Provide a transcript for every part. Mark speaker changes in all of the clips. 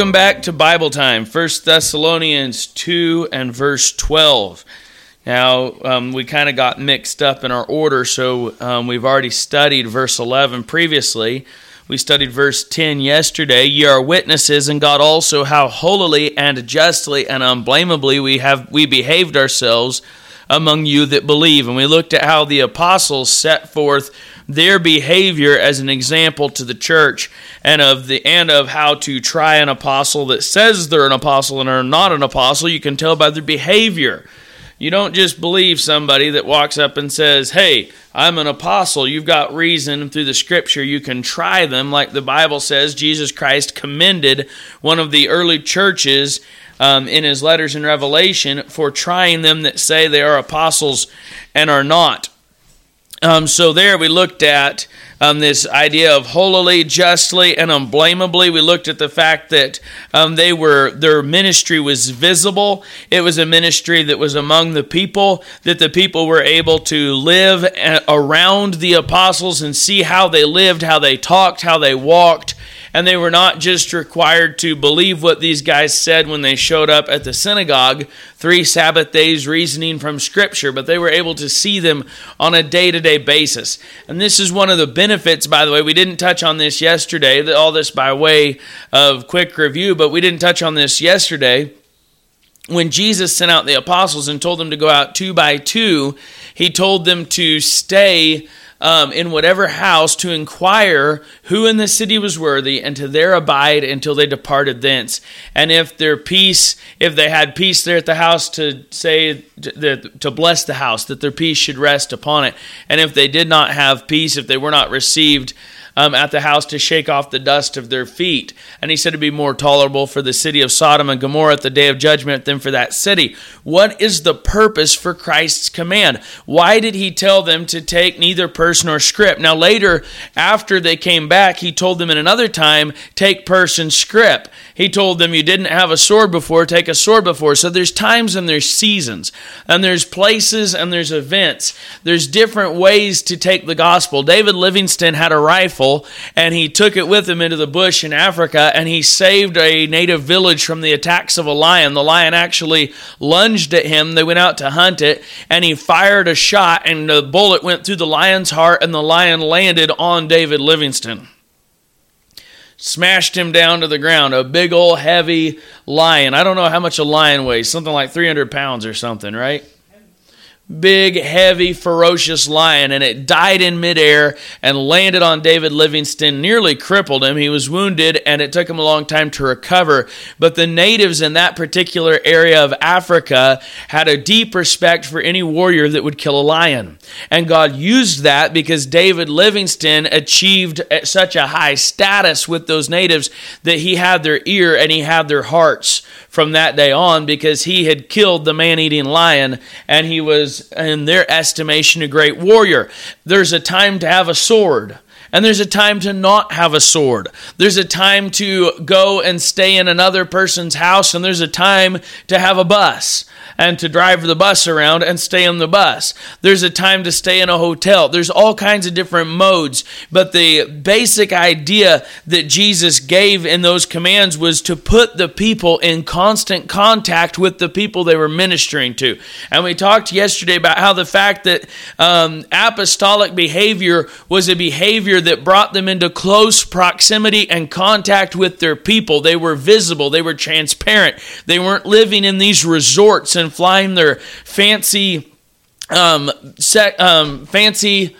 Speaker 1: Welcome back to Bible Time, 1 Thessalonians 2 and verse 12. Now, um, we kind of got mixed up in our order, so um, we've already studied verse 11 previously. We studied verse 10 yesterday. Ye are witnesses, and God also, how holily and justly and unblameably we have we behaved ourselves among you that believe. And we looked at how the apostles set forth their behavior as an example to the church and of the and of how to try an apostle that says they're an apostle and are not an apostle. You can tell by their behavior. You don't just believe somebody that walks up and says hey i'm an apostle. You've got reason through the scripture. You can try them. Like the bible says jesus christ commended one of the early churches um, in his letters in revelation for trying them that say they are apostles and are not um, so there we looked at um, this idea of holily, justly, and unblameably. We looked at the fact that um, they were their ministry was visible. It was a ministry that was among the people. That the people were able to live uh, around the apostles and see how they lived, how they talked, how they walked, and they were not just required to believe what these guys said when they showed up at the synagogue, three Sabbath days reasoning from Scripture, but they were able to see them on a day to day basis. And this is one of the benefits, by the way. We didn't touch on this yesterday, all this by way of quick review, but we didn't touch on this yesterday when Jesus sent out the apostles and told them to go out two by two, he told them to stay um, in whatever house to inquire who in the city was worthy and to there abide until they departed thence. And if their peace, if they had peace there at the house, to say, to, to bless the house, that their peace should rest upon it. And if they did not have peace, if they were not received, um, at the house to shake off the dust of their feet. And he said it'd be more tolerable for the city of Sodom and Gomorrah at the day of judgment than for that city. What is the purpose for Christ's command? Why did he tell them to take neither purse nor scrip? Now, later, after they came back, he told them in another time, take purse and scrip. He told them, You didn't have a sword before, take a sword before. So there's times and there's seasons, and there's places and there's events. There's different ways to take the gospel. David Livingstone had a rifle, and he took it with him into the bush in Africa, and he saved a native village from the attacks of a lion. The lion actually lunged at him. They went out to hunt it, and he fired a shot, and the bullet went through the lion's heart, and the lion landed on David Livingstone smashed him down to the ground. A big old heavy lion. I don't know how much a lion weighs, something like 300 pounds or something, right? Big, heavy, ferocious lion, and it died in midair and landed on David Livingstone, nearly crippled him. He was wounded, and it took him a long time to recover. But the natives in that particular area of Africa had a deep respect for any warrior that would kill a lion. And God used that because David Livingstone achieved such a high status with those natives that he had their ear and he had their hearts from that day on because he had killed the man eating lion and he was, in their estimation, a great warrior. There's a time to have a sword. And there's a time to not have a sword. There's a time to go and stay in another person's house, and there's a time to have a bus and to drive the bus around and stay on the bus. There's a time to stay in a hotel. There's all kinds of different modes, but the basic idea that Jesus gave in those commands was to put the people in constant contact with the people they were ministering to. And we talked yesterday about how the fact that um, apostolic behavior was a behavior that brought them into close proximity and contact with their people. They were visible, they were transparent, they weren't living in these resorts and flying their fancy, um, um, fancy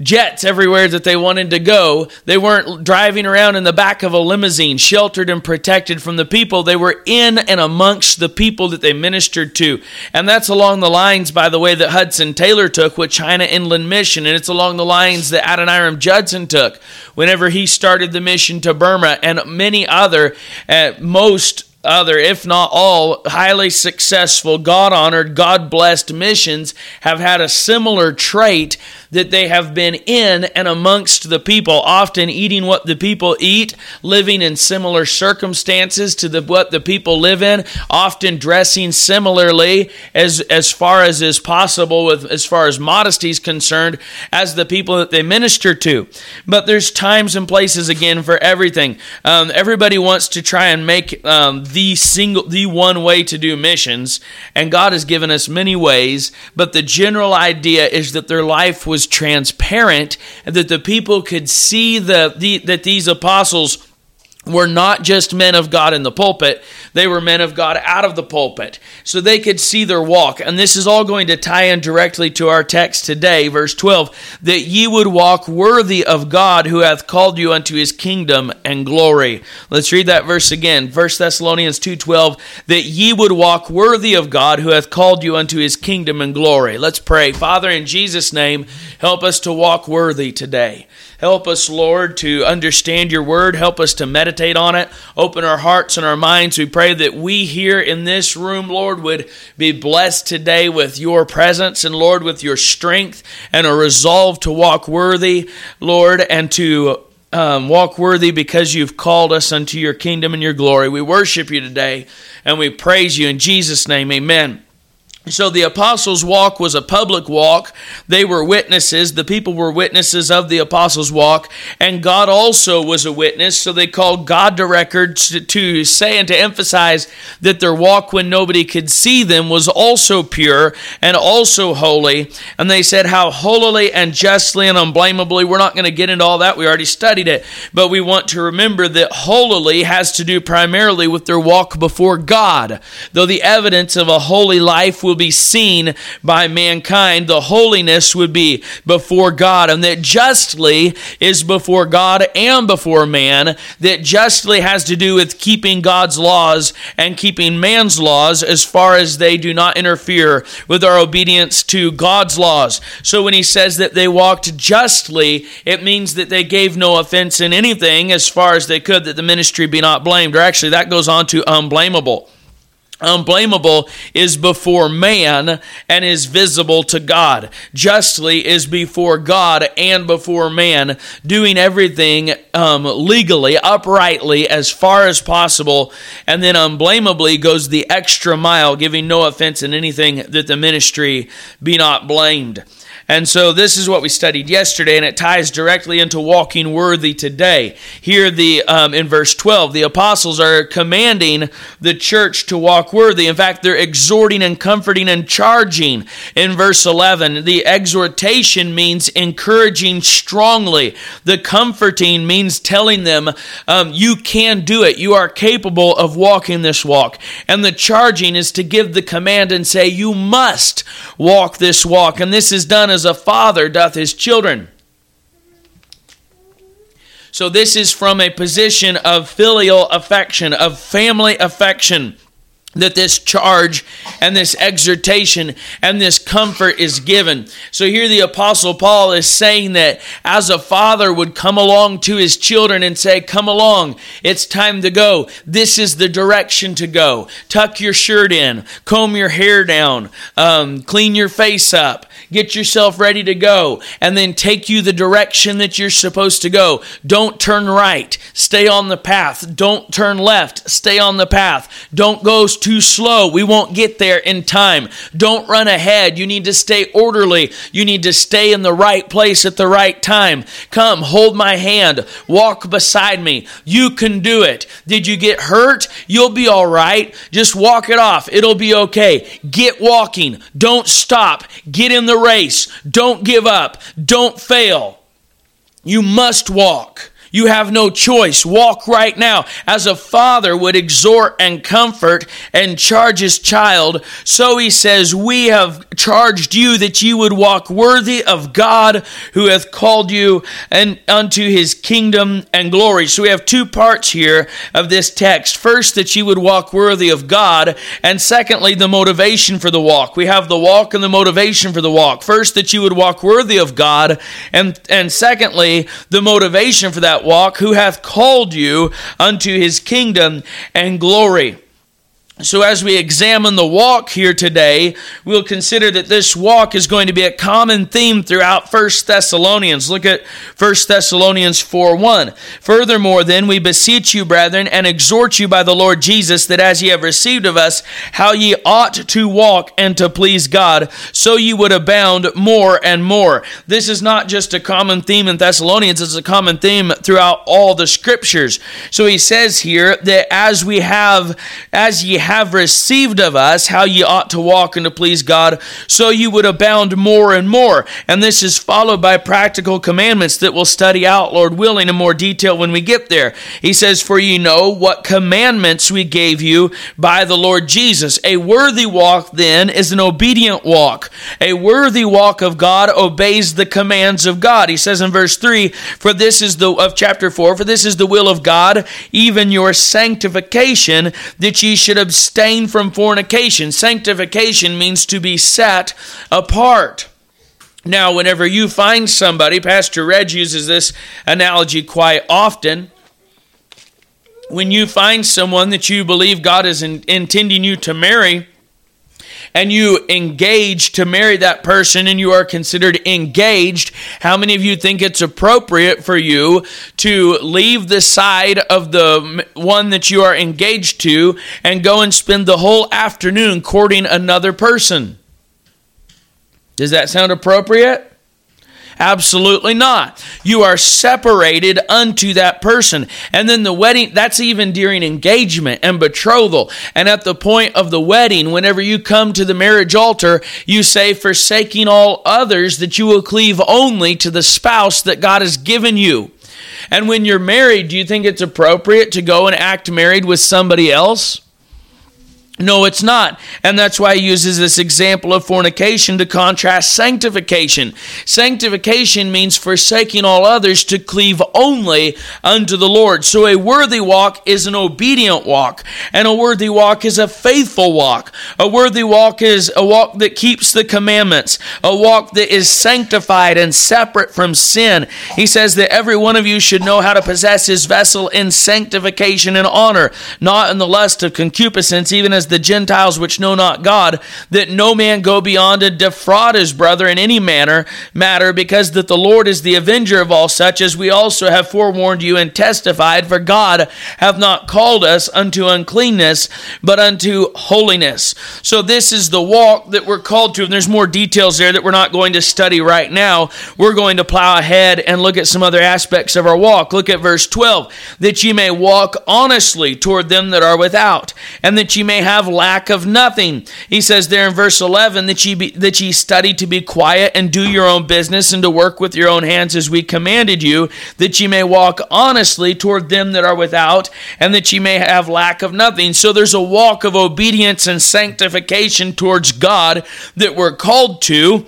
Speaker 1: jets everywhere that they wanted to go. They weren't driving around in the back of a limousine, sheltered and protected from the people. They were in and amongst the people that they ministered to. And that's along the lines, by the way, that Hudson Taylor took with China Inland Mission. And it's along the lines that Adoniram Judson took whenever he started the mission to Burma and many other, uh, most other, if not all, highly successful, God honored, God blessed missions have had a similar trait that they have been in and amongst the people, often eating what the people eat, living in similar circumstances to the, what the people live in, often dressing similarly as, as far as is possible with as far as modesty is concerned as the people that they minister to. But there's times and places again for everything. Um, everybody wants to try and make um, the single, the one way to do missions, and God has given us many ways. But the general idea is that their life was transparent, and that the people could see the, the that these apostles were not just men of God in the pulpit, they were men of God out of the pulpit. So they could see their walk. And this is all going to tie in directly to our text today, verse 12 that ye would walk worthy of God who hath called you unto his kingdom and glory. Let's read that verse again. 1 Thessalonians 2:12 that ye would walk worthy of God who hath called you unto his kingdom and glory. Let's pray. Father in Jesus name, help us to walk worthy today. Help us, Lord, to understand your word. Help us to meditate on it. Open our hearts and our minds. We pray that we here in this room, Lord, would be blessed today with your presence and, Lord, with your strength and a resolve to walk worthy, Lord, and to um, walk worthy because you've called us unto your kingdom and your glory. We worship you today and we praise you in Jesus' name. Amen. So the apostles' walk was a public walk. They were witnesses. The people were witnesses of the apostles' walk. And God also was a witness. So they called God to record to, say and to emphasize that their walk when nobody could see them was also pure and also holy. And they said how holily and justly and unblameably. We're not going to get into all that. We already studied it. But we want to remember that holily has to do primarily with their walk before God. Though the evidence of a holy life will be seen by mankind, the holiness would be before God, and that justly is before God and before man, that justly has to do with keeping God's laws and keeping man's laws as far as they do not interfere with our obedience to God's laws. So when he says that they walked justly, it means that they gave no offense in anything as far as they could, that the ministry be not blamed, or actually that goes on to unblameable unblameable is before man and is visible to God. Justly is before God and before man, doing everything um, legally, uprightly, as far as possible. And then unblameably goes the extra mile, giving no offense in anything that the ministry be not blamed. And so this is what we studied yesterday, and it ties directly into walking worthy today. Here, the um, in verse 12, the apostles are commanding the church to walk worthy. In fact, they're exhorting and comforting and charging. In verse 11, the exhortation means encouraging strongly. The comforting means telling them, um, you can do it. You are capable of walking this walk. And the charging is to give the command and say, you must walk this walk. And this is done as as a father doth his children. So, this is from a position of filial affection, of family affection that this charge and this exhortation and this comfort is given. So here the apostle Paul is saying that as a father would come along to his children and say, come along, it's time to go. This is the direction to go. Tuck your shirt in, comb your hair down, um, clean your face up, get yourself ready to go, and then take you the direction that you're supposed to go. Don't turn right. Stay on the path. Don't turn left. Stay on the path. Don't go too slow. We won't get there in time. Don't run ahead. You need to stay orderly. You need to stay in the right place at the right time. Come, hold my hand. Walk beside me. You can do it. Did you get hurt? You'll be all right. Just walk it off. It'll be okay. Get walking. Don't stop. Get in the race. Don't give up. Don't fail. You must walk. You have no choice. Walk right now. As a father would exhort and comfort and charge his child, so he says, We have charged you that you would walk worthy of God who hath called you and unto his kingdom and glory. So we have two parts here of this text. First, that you would walk worthy of God, and secondly, the motivation for the walk. We have the walk and the motivation for the walk. First, that you would walk worthy of God, and, and secondly, the motivation for that walk, who hath called you unto his kingdom and glory. So, as we examine the walk here today, we'll consider that this walk is going to be a common theme throughout 1 Thessalonians. Look at 1 Thessalonians 4 1. Furthermore, then, we beseech you, brethren, and exhort you by the Lord Jesus, that as ye have received of us, how ye ought to walk and to please God, so ye would abound more and more. This is not just a common theme in Thessalonians, it's a common theme throughout all the scriptures. So, he says here that as we have, as ye have have received of us, how ye ought to walk and to please God, so you would abound more and more. And this is followed by practical commandments that we'll study out, Lord willing, in more detail when we get there. He says, For ye know what commandments we gave you by the Lord Jesus. A worthy walk, then, is an obedient walk. A worthy walk of God obeys the commands of God. He says in verse 3, For this is the of chapter 4, for this is the will of God, even your sanctification, that ye should abstain from fornication. Sanctification means to be set apart. Now, whenever you find somebody, Pastor Reg uses this analogy quite often. When you find someone that you believe God is in, intending you to marry, and you engage to marry that person and you are considered engaged, how many of you think it's appropriate for you to leave the side of the one that you are engaged to and go and spend the whole afternoon courting another person? Does that sound appropriate? Absolutely not. You are separated unto that person. And then the wedding, that's even during engagement and betrothal. And at the point of the wedding, whenever you come to the marriage altar, you say, Forsaking all others, that you will cleave only to the spouse that God has given you. And when you're married, do you think it's appropriate to go and act married with somebody else? No, it's not. And that's why he uses this example of fornication to contrast sanctification. Sanctification means forsaking all others to cleave only unto the Lord. So a worthy walk is an obedient walk, and a worthy walk is a faithful walk. A worthy walk is a walk that keeps the commandments, a walk that is sanctified and separate from sin. He says that every one of you should know how to possess his vessel in sanctification and honor, not in the lust of concupiscence, even as the Gentiles which know not God, that no man go beyond to defraud his brother in any manner matter, because that the Lord is the avenger of all such, as we also have forewarned you and testified, for God hath not called us unto uncleanness, but unto holiness. So this is the walk that we're called to, and there's more details there that we're not going to study right now. We're going to plow ahead and look at some other aspects of our walk. Look at verse 12, that ye may walk honestly toward them that are without, and that ye may have have lack of nothing. He says there in verse 11 that ye, be, that ye study to be quiet and do your own business and to work with your own hands as we commanded you, that ye may walk honestly toward them that are without, and that ye may have lack of nothing. So there's a walk of obedience and sanctification towards God that we're called to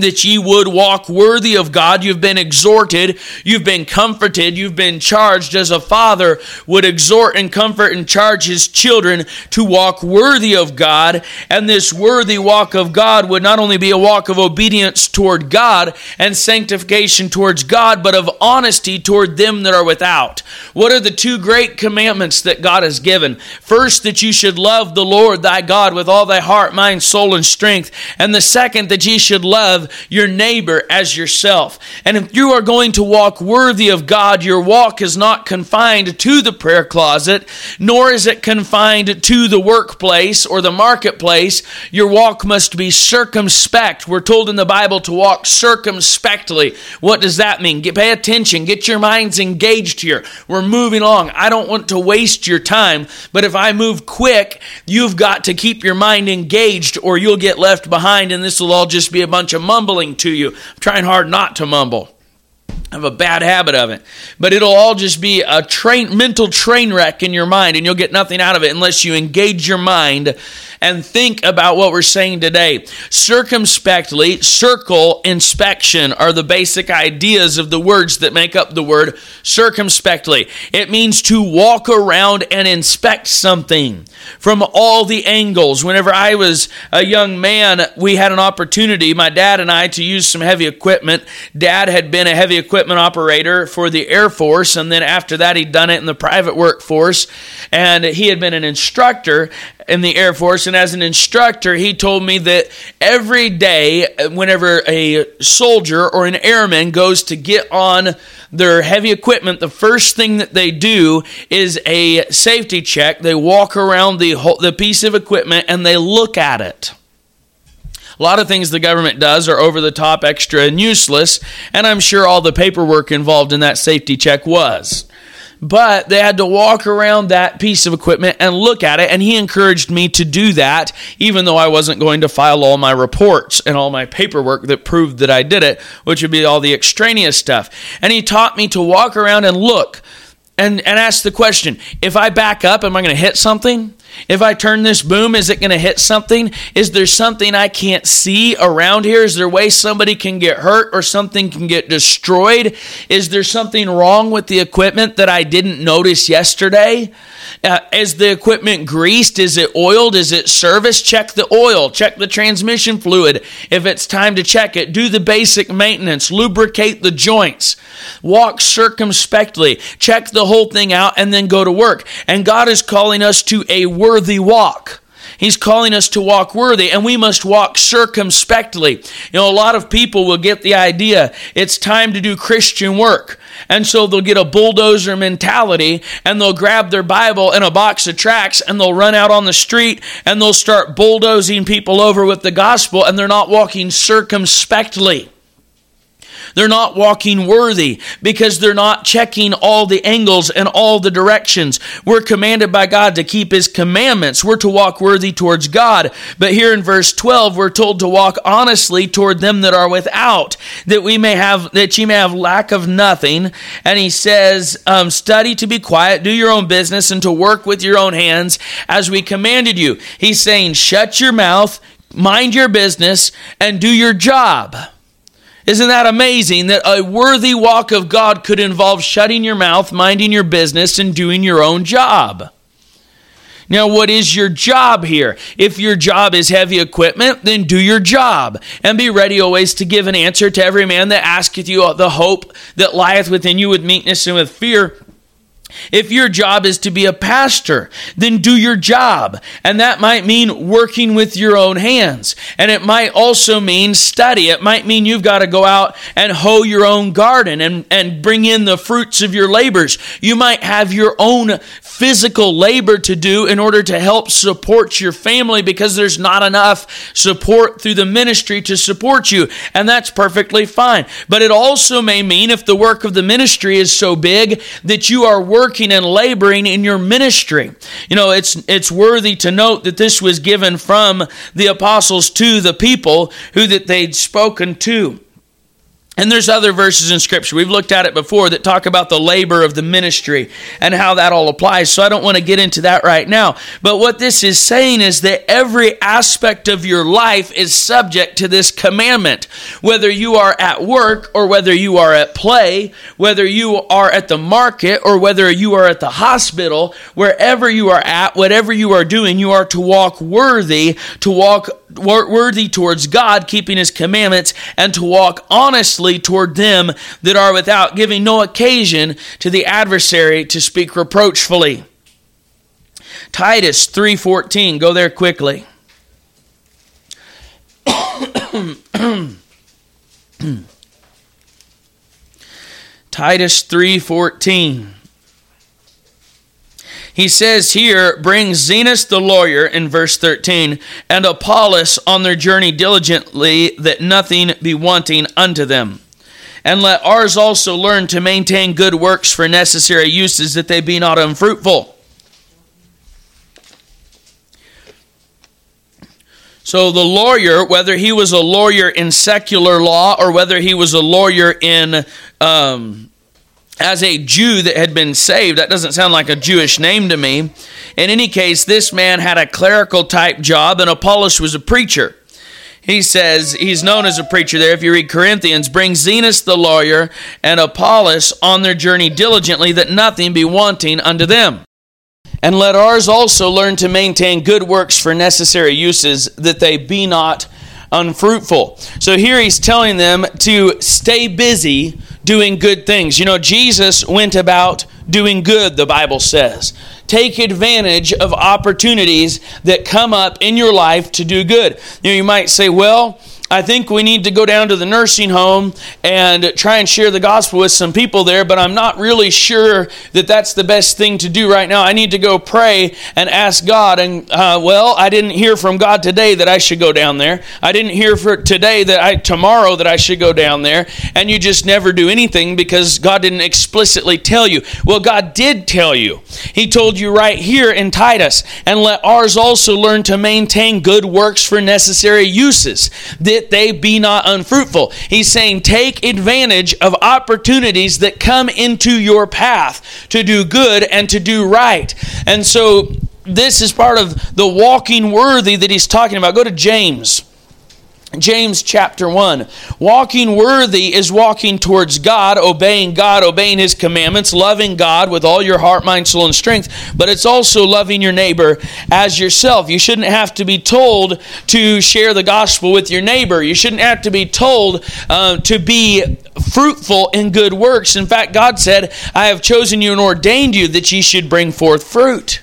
Speaker 1: that ye would walk worthy of God. You've been exhorted, you've been comforted, you've been charged as a father would exhort and comfort and charge his children to walk worthy of God. And this worthy walk of God would not only be a walk of obedience toward God and sanctification towards God, but of honesty toward them that are without. What are the two great commandments that God has given? First, that you should love the Lord thy God with all thy heart, mind, soul, and strength. And the second, that ye should love your neighbor as yourself. And if you are going to walk worthy of God, your walk is not confined to the prayer closet, nor is it confined to the workplace or the marketplace. Your walk must be circumspect. We're told in the Bible to walk circumspectly. What does that mean? Get, pay attention. Get your minds engaged here. We're moving along. I don't want to waste your time, but if I move quick, you've got to keep your mind engaged or you'll get left behind and this will all just be a bunch of mumbling to you. I'm trying hard not to mumble. Have a bad habit of it. But it'll all just be a train mental train wreck in your mind and you'll get nothing out of it unless you engage your mind and think about what we're saying today. Circumspectly, circle, inspection are the basic ideas of the words that make up the word circumspectly. It means to walk around and inspect something from all the angles. Whenever I was a young man, we had an opportunity, my dad and I, to use some heavy equipment. Dad had been a heavy equipment equipment operator for the Air Force, and then after that, he'd done it in the private workforce. And he had been an instructor in the Air Force. And as an instructor, he told me that every day, whenever a soldier or an airman goes to get on their heavy equipment, the first thing that they do is a safety check. They walk around the, whole, the piece of equipment and they look at it. A lot of things the government does are over the top, extra, and useless, and I'm sure all the paperwork involved in that safety check was. But they had to walk around that piece of equipment and look at it, and he encouraged me to do that, even though I wasn't going to file all my reports and all my paperwork that proved that I did it, which would be all the extraneous stuff. And he taught me to walk around and look and, and ask the question if I back up, am I going to hit something? If I turn this boom, is it going to hit something? Is there something I can't see around here? Is there a way somebody can get hurt or something can get destroyed? Is there something wrong with the equipment that I didn't notice yesterday? Uh, is the equipment greased? Is it oiled? Is it serviced? Check the oil. Check the transmission fluid. If it's time to check it, do the basic maintenance. Lubricate the joints. Walk circumspectly. Check the whole thing out and then go to work. And God is calling us to a worthy walk. He's calling us to walk worthy, and we must walk circumspectly. You know, a lot of people will get the idea it's time to do Christian work. And so they'll get a bulldozer mentality and they'll grab their Bible and a box of tracts and they'll run out on the street and they'll start bulldozing people over with the gospel and they're not walking circumspectly. They're not walking worthy because they're not checking all the angles and all the directions. We're commanded by God to keep His commandments. We're to walk worthy towards God. But here in verse 12, we're told to walk honestly toward them that are without, that we may have, that ye may have lack of nothing. And He says, um, study to be quiet, do your own business, and to work with your own hands as we commanded you. He's saying, shut your mouth, mind your business, and do your job. Isn't that amazing that a worthy walk of God could involve shutting your mouth, minding your business, and doing your own job? Now, what is your job here? If your job is heavy equipment, then do your job and be ready always to give an answer to every man that asketh you the hope that lieth within you with meekness and with fear if your job is to be a pastor, then do your job. And that might mean working with your own hands. And it might also mean study. It might mean you've got to go out and hoe your own garden and, and bring in the fruits of your labors. You might have your own physical labor to do in order to help support your family because there's not enough support through the ministry to support you. And that's perfectly fine. But it also may mean if the work of the ministry is so big that you are working and laboring in your ministry. You know, it's it's worthy to note that this was given from the apostles to the people who that they'd spoken to. And there's other verses in Scripture, we've looked at it before, that talk about the labor of the ministry and how that all applies. So I don't want to get into that right now. But what this is saying is that every aspect of your life is subject to this commandment. Whether you are at work or whether you are at play, whether you are at the market or whether you are at the hospital, wherever you are at, whatever you are doing, you are to walk worthy, to walk worthy towards God, keeping his commandments, and to walk honestly toward them that are without, giving no occasion to the adversary to speak reproachfully. Titus 3:14, go there quickly. Titus 3:14 he says here, bring Zenas the lawyer in verse 13, and Apollos on their journey diligently, that nothing be wanting unto them. And let ours also learn to maintain good works for necessary uses, that they be not unfruitful. So the lawyer, whether he was a lawyer in secular law or whether he was a lawyer in um, as a Jew that had been saved. That doesn't sound like a Jewish name to me. In any case, this man had a clerical type job, and Apollos was a preacher. He says he's known as a preacher there. If you read Corinthians, bring Zenas the lawyer and Apollos on their journey diligently, that nothing be wanting unto them. And let ours also learn to maintain good works for necessary uses, that they be not unfruitful. So here he's telling them to stay busy doing good things. You know, Jesus went about doing good, the Bible says. Take advantage of opportunities that come up in your life to do good. You know, you might say, well, I think we need to go down to the nursing home and try and share the gospel with some people there, but I'm not really sure that that's the best thing to do right now. I need to go pray and ask God. And, uh, well, I didn't hear from God today that I should go down there. I didn't hear for today that I, tomorrow that I should go down there. And you just never do anything because God didn't explicitly tell you. Well, God did tell you. He told you right here in Titus, and let ours also learn to maintain good works for necessary uses. This that they be not unfruitful. He's saying take advantage of opportunities that come into your path to do good and to do right. And so this is part of the walking worthy that he's talking about. Go to James. James chapter 1. Walking worthy is walking towards God, obeying God, obeying His commandments, loving God with all your heart, mind, soul, and strength, but it's also loving your neighbor as yourself. You shouldn't have to be told to share the gospel with your neighbor. You shouldn't have to be told uh, to be fruitful in good works. In fact, God said, I have chosen you and ordained you that ye should bring forth fruit.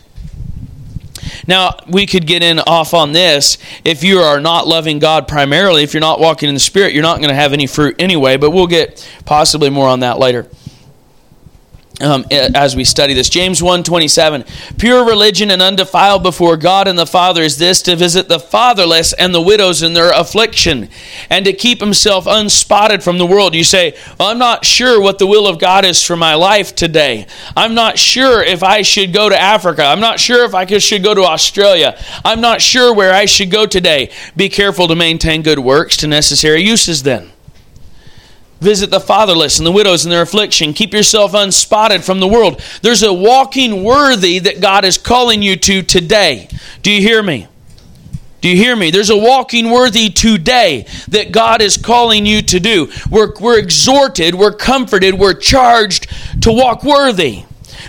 Speaker 1: Now, we could get in off on this. If you are not loving God primarily, if you're not walking in the Spirit, you're not going to have any fruit anyway, but we'll get possibly more on that later um, as we study this. James 1:27. Pure religion and undefiled before God and the Father is this to visit the fatherless and the widows in their affliction and to keep himself unspotted from the world. You say, well, I'm not sure what the will of God is for my life today. I'm not sure if I should go to Africa. I'm not sure if I should go to Australia. I'm not sure where I should go today. Be careful to maintain good works to necessary uses then. Visit the fatherless and the widows in their affliction. Keep yourself unspotted from the world. There's a walking worthy that God is calling you to today. Do you hear me? Do you hear me? There's a walking worthy today that God is calling you to do. We're, we're exhorted, we're comforted, we're charged to walk worthy.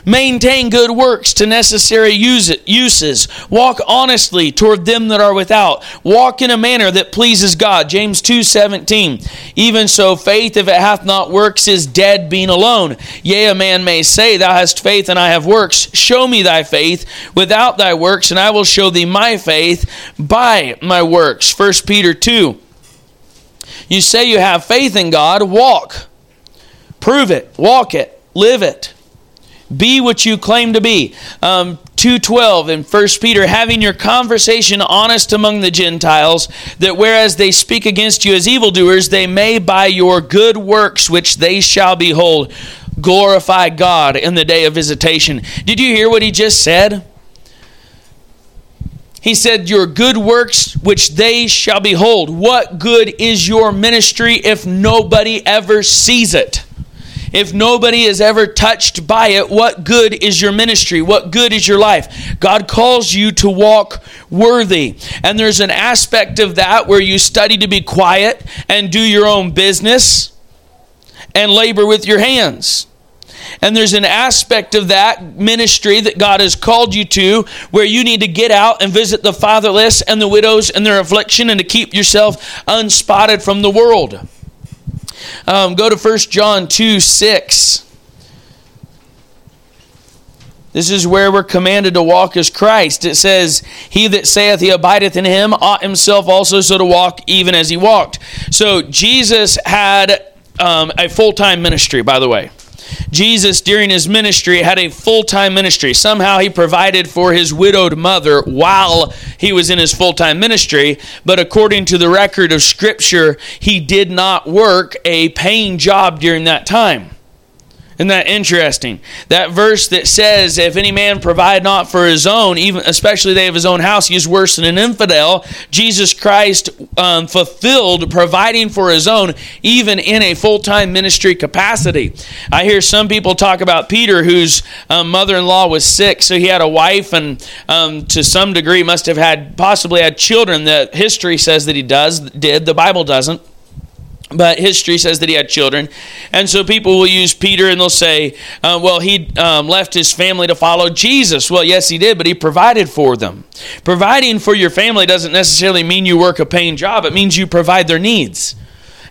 Speaker 1: Maintain good works to necessary uses. Walk honestly toward them that are without. Walk in a manner that pleases God. James 2:17. Even so faith if it hath not works is dead being alone. Yea, a man may say, Thou hast faith and I have works. Show me thy faith without thy works, and I will show thee my faith by my works. 1 Peter 2. You say you have faith in God, walk. Prove it, walk it, live it. Be what you claim to be. Um, 2.12 in 1 Peter, having your conversation honest among the Gentiles, that whereas they speak against you as evildoers, they may by your good works which they shall behold glorify God in the day of visitation. Did you hear what he just said? He said, Your good works which they shall behold. What good is your ministry if nobody ever sees it? If nobody is ever touched by it, what good is your ministry? What good is your life? God calls you to walk worthy. And there's an aspect of that where you study to be quiet and do your own business and labor with your hands. And there's an aspect of that ministry that God has called you to where you need to get out and visit the fatherless and the widows and their affliction and to keep yourself unspotted from the world. Um, go to 1 John 2 6. This is where we're commanded to walk as Christ. It says, He that saith he abideth in him ought himself also so to walk even as he walked. So Jesus had um, a full time ministry, by the way. Jesus, during his ministry, had a full time ministry. Somehow he provided for his widowed mother while he was in his full time ministry. But according to the record of Scripture, he did not work a paying job during that time. Isn't that interesting? That verse that says, If any man provide not for his own, even especially they of his own house, he is worse than an infidel. Jesus Christ um, fulfilled providing for his own, even in a full time ministry capacity. I hear some people talk about Peter, whose um, mother in law was sick, so he had a wife, and um, to some degree must have had possibly had children. That history says that he does, did. The Bible doesn't but history says that he had children. And so people will use Peter and they'll say, uh, well, he um, left his family to follow Jesus. Well, yes, he did, but he provided for them. Providing for your family doesn't necessarily mean you work a paying job, it means you provide their needs.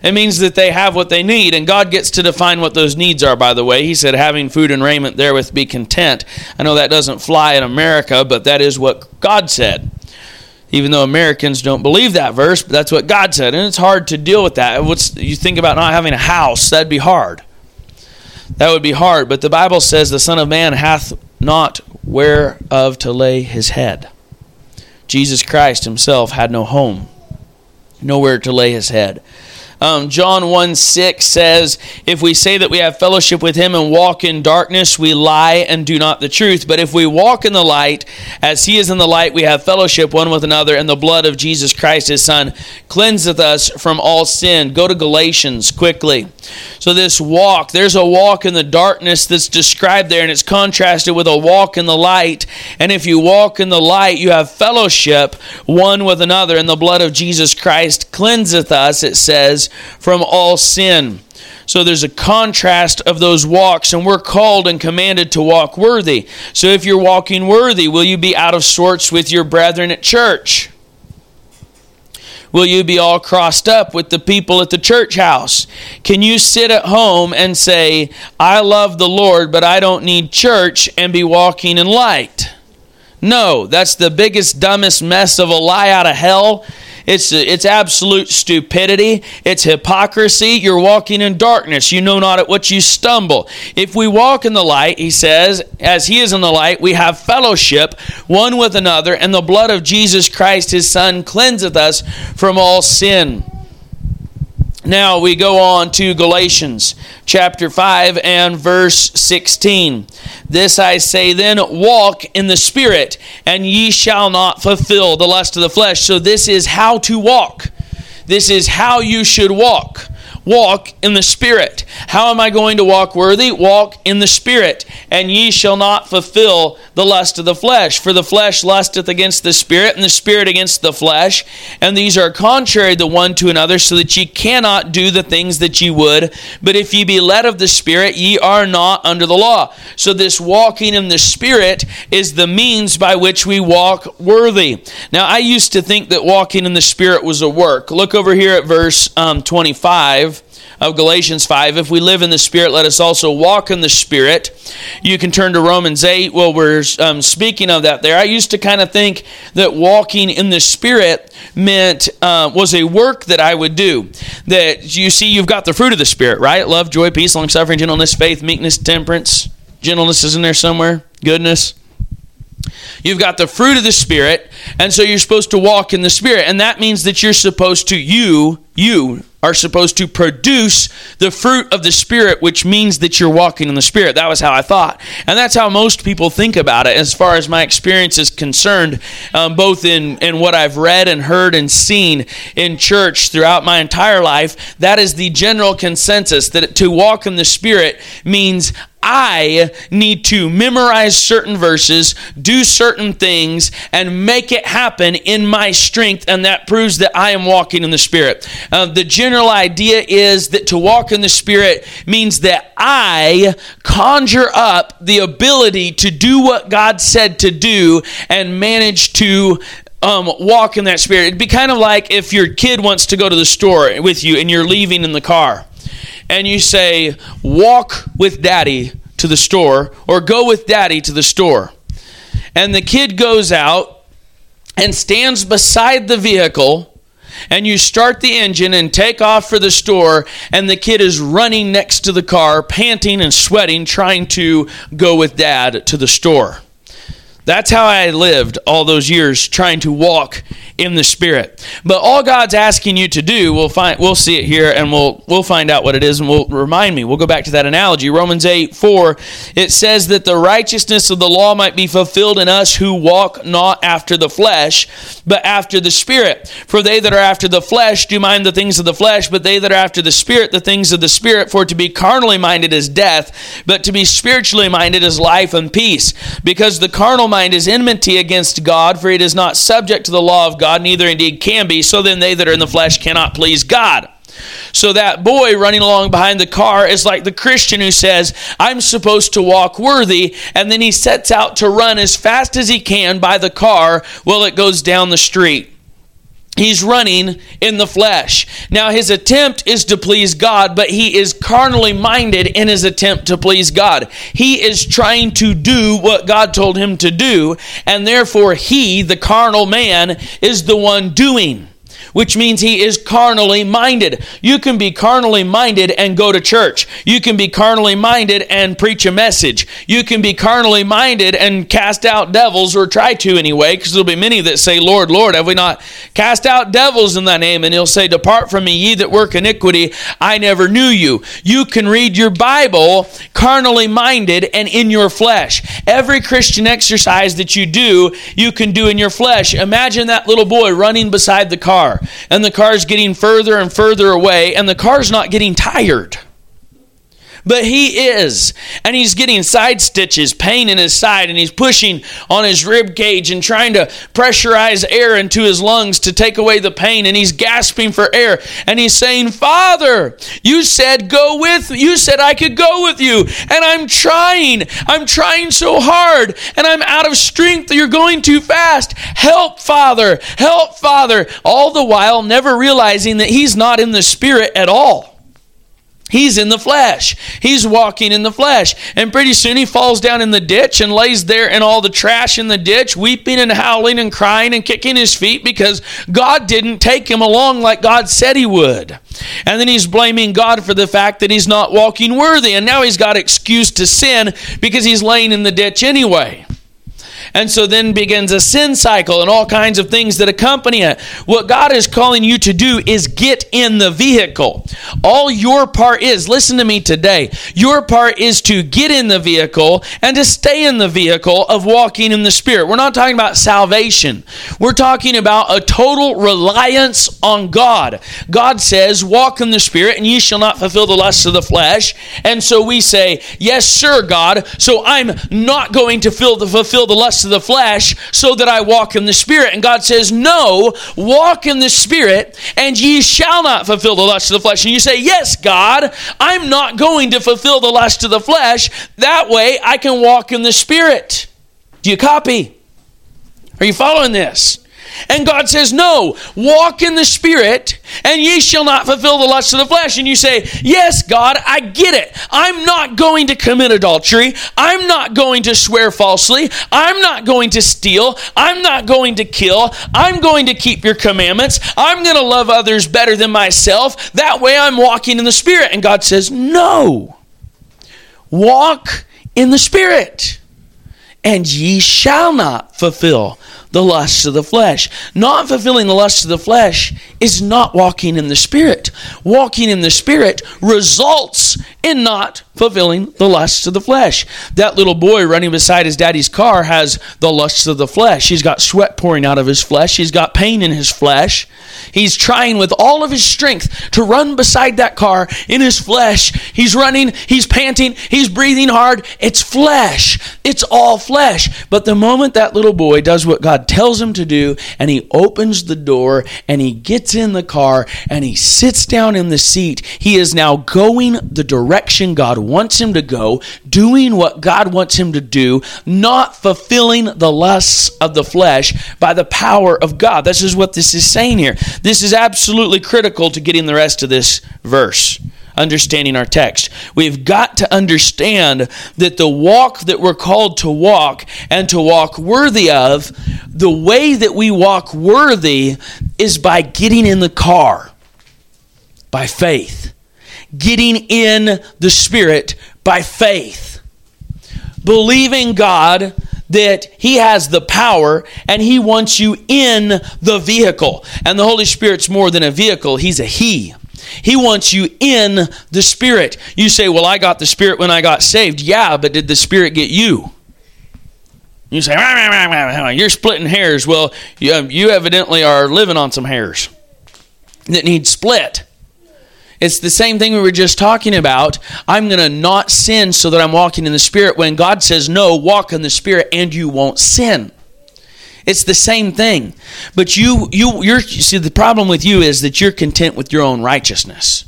Speaker 1: It means that they have what they need, and God gets to define what those needs are, by the way. He said, having food and raiment therewith be content. I know that doesn't fly in America, but that is what God said. Even though Americans don't believe that verse, but that's what God said. And it's hard to deal with that. What's, you think about not having a house, that'd be hard. That would be hard. But the Bible says the Son of Man hath not whereof to lay his head. Jesus Christ himself had no home, nowhere to lay his head. Um, John 1 6 says, If we say that we have fellowship with him and walk in darkness, we lie and do not the truth. But if we walk in the light, as he is in the light, we have fellowship one with another, and the blood of Jesus Christ, his son, cleanseth us from all sin. Go to Galatians quickly. So, this walk, there's a walk in the darkness that's described there, and it's contrasted with a walk in the light. And if you walk in the light, you have fellowship one with another, and the blood of Jesus Christ cleanseth us, it says, from all sin. So there's a contrast of those walks, and we're called and commanded to walk worthy. So if you're walking worthy, will you be out of sorts with your brethren at church? Will you be all crossed up with the people at the church house? Can you sit at home and say, I love the Lord, but I don't need church, and be walking in light? No, that's the biggest, dumbest mess of a lie out of hell it's, it's absolute stupidity. It's hypocrisy. You're walking in darkness. You know not at what you stumble. If we walk in the light, he says, as he is in the light, we have fellowship one with another, and the blood of Jesus Christ, his Son, cleanseth us from all sin. Now we go on to Galatians chapter 5 and verse 16. This I say then, walk in the Spirit, and ye shall not fulfill the lust of the flesh. So this is how to walk. This is how you should walk walk in the Spirit. How am I going to walk worthy? Walk in the Spirit. And ye shall not fulfill the lust of the flesh. For the flesh lusteth against the Spirit, and the Spirit against the flesh. And these are contrary the one to another, so that ye cannot do the things that ye would. But if ye be led of the Spirit, ye are not under the law. So this walking in the Spirit is the means by which we walk worthy. Now, I used to think that walking in the Spirit was a work. Look over here at verse um, 25 of Galatians 5. If we live in the Spirit, let us also walk in the Spirit. You can turn to Romans 8. Well, we're um, speaking of that there. I used to kind of think that walking in the Spirit meant uh, was a work that I would do. That you see, you've got the fruit of the Spirit, right? Love, joy, peace, long suffering, gentleness, faith, meekness, temperance. Gentleness is in there somewhere. Goodness. You've got the fruit of the Spirit, and so you're supposed to walk in the Spirit. And that means that you're supposed to, you, you are supposed to produce the fruit of the Spirit, which means that you're walking in the Spirit. That was how I thought. And that's how most people think about it, as far as my experience is concerned, um, both in, in what I've read and heard and seen in church throughout my entire life. That is the general consensus that to walk in the Spirit means I need to memorize certain verses, do certain things, and make it happen in my strength, and that proves that I am walking in the Spirit. Uh, the general idea is that to walk in the Spirit means that I conjure up the ability to do what God said to do and manage to um, walk in that spirit. It'd be kind of like if your kid wants to go to the store with you and you're leaving in the car and you say, Walk with daddy to the store, or go with daddy to the store. And the kid goes out and stands beside the vehicle. And you start the engine and take off for the store, and the kid is running next to the car, panting and sweating, trying to go with dad to the store. That's how I lived all those years trying to walk in the spirit. But all God's asking you to do, we'll find we'll see it here and we'll we'll find out what it is and we'll remind me. We'll go back to that analogy. Romans 8, 4, it says that the righteousness of the law might be fulfilled in us who walk not after the flesh, but after the spirit. For they that are after the flesh do mind the things of the flesh, but they that are after the spirit the things of the spirit. For to be carnally minded is death, but to be spiritually minded is life and peace. Because the carnal mind is enmity against God, for it is not subject to the law of God God, neither indeed can be. So then they that are in the flesh cannot please God. So that boy running along behind the car is like the Christian who says, I'm supposed to walk worthy, and then he sets out to run as fast as he can by the car while it goes down the street. He's running in the flesh. Now, his attempt is to please God, but he is carnally minded in his attempt to please God. He is trying to do what God told him to do, and therefore he, the carnal man, is the one doing which means he is carnally minded. You can be carnally minded and go to church. You can be carnally minded and preach a message. You can be carnally minded and cast out devils, or try to anyway, because there'll be many that say, Lord, Lord, have we not cast out devils in thy name? And he'll say, Depart from me, ye that work iniquity, I never knew you. You can read your Bible carnally minded and in your flesh. Every Christian exercise that you do, you can do in your flesh. Imagine that little boy running beside the car and the car's getting further and further away, and the car's not getting tired. But he is. And he's getting side stitches, pain in his side, and he's pushing on his rib cage and trying to pressurize air into his lungs to take away the pain. And he's gasping for air. And he's saying, Father, you said go with you said I could go with you. And I'm trying. I'm trying so hard. And I'm out of strength. You're going too fast. Help, Father. Help, Father. All the while never realizing that he's not in the spirit at all. He's in the flesh. He's walking in the flesh. And pretty soon he falls down in the ditch and lays there in all the trash in the ditch, weeping and howling and crying and kicking his feet because God didn't take him along like God said he would. And then he's blaming God for the fact that he's not walking worthy. And now he's got excuse to sin because he's laying in the ditch anyway. And so then begins a sin cycle and all kinds of things that accompany it. What God is calling you to do is get in the vehicle. All your part is, listen to me today, your part is to get in the vehicle and to stay in the vehicle of walking in the Spirit. We're not talking about salvation, we're talking about a total reliance on God. God says, Walk in the Spirit, and ye shall not fulfill the lusts of the flesh. And so we say, Yes, sir, God. So I'm not going to fulfill the, fulfill the lusts of the flesh so that I walk in the Spirit. And God says, No, walk in the Spirit, and ye shall not fulfill the lust of the flesh. And you say, Yes, God, I'm not going to fulfill the lust of the flesh. That way I can walk in the Spirit. Do you copy? Are you following this? And God says, No, walk in the Spirit, and ye shall not fulfill the lust of the flesh. And you say, Yes, God, I get it. I'm not going to commit adultery. I'm not going to swear falsely. I'm not going to steal. I'm not going to kill. I'm going to keep your commandments. I'm going to love others better than myself. That way I'm walking in the Spirit. And God says, No, walk in the Spirit, and ye shall not fulfill the lusts of the flesh. Not fulfilling the lusts of the flesh is not walking in the Spirit. Walking in the Spirit results in not fulfilling the lusts of the flesh. That little boy running beside his daddy's car has the lusts of the flesh. He's got sweat pouring out of his flesh, he's got pain in his flesh. He's trying with all of his strength to run beside that car in his flesh. He's running, he's panting, he's breathing hard. It's flesh. It's all flesh. But the moment that little boy does what Tells him to do and he opens the door and he gets in the car and he sits down in the seat, he is now going the direction God wants him to go, doing what God wants him to do, not fulfilling the lusts of the flesh by the power of God. This is what this is saying here. This is absolutely critical to getting the rest of this verse understanding our text. We've got to understand that the walk that we're called to walk and to walk worthy of, the way that we walk worthy is by getting in the car by faith getting in the Spirit by faith. Believing God that He has the power and He wants you in the vehicle. And the Holy Spirit's more than a vehicle, He's a He. He wants you in the Spirit. You say, Well, I got the Spirit when I got saved. Yeah, but did the Spirit get you? You say, You're splitting hairs. Well, um, you evidently are living on some hairs that need split. It's the same thing we were just talking about. I'm going to not sin so that I'm walking in the Spirit when God says, no, walk in the Spirit and you won't sin. It's the same thing. But you, you, you're, you see, the problem with you is that you're content with your own righteousness.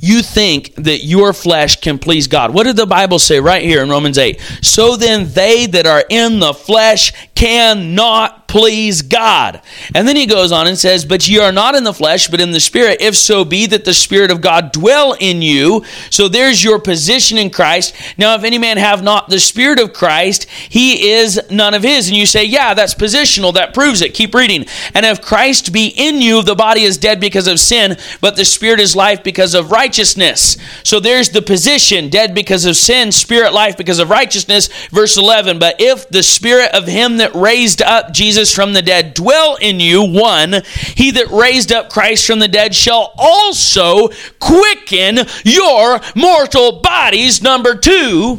Speaker 1: You think that your flesh can please God. What did the Bible say right here in Romans 8? So then they that are in the flesh cannot please God. And then he goes on and says, But ye are not in the flesh, but in the Spirit, if so be that the Spirit of God dwell in you. So there's your position in Christ. Now, if any man have not the Spirit of Christ, he is none of his. And you say, Yeah, that's positional. That proves it. Keep reading. And if Christ be in you, the body is dead because of sin, but the Spirit is life because of righteousness. So there's the position dead because of sin, Spirit life because of righteousness. Verse 11, But if the Spirit of him that raised up Jesus from the dead dwell in you, one, he that raised up Christ from the dead shall also quicken your mortal bodies, number two,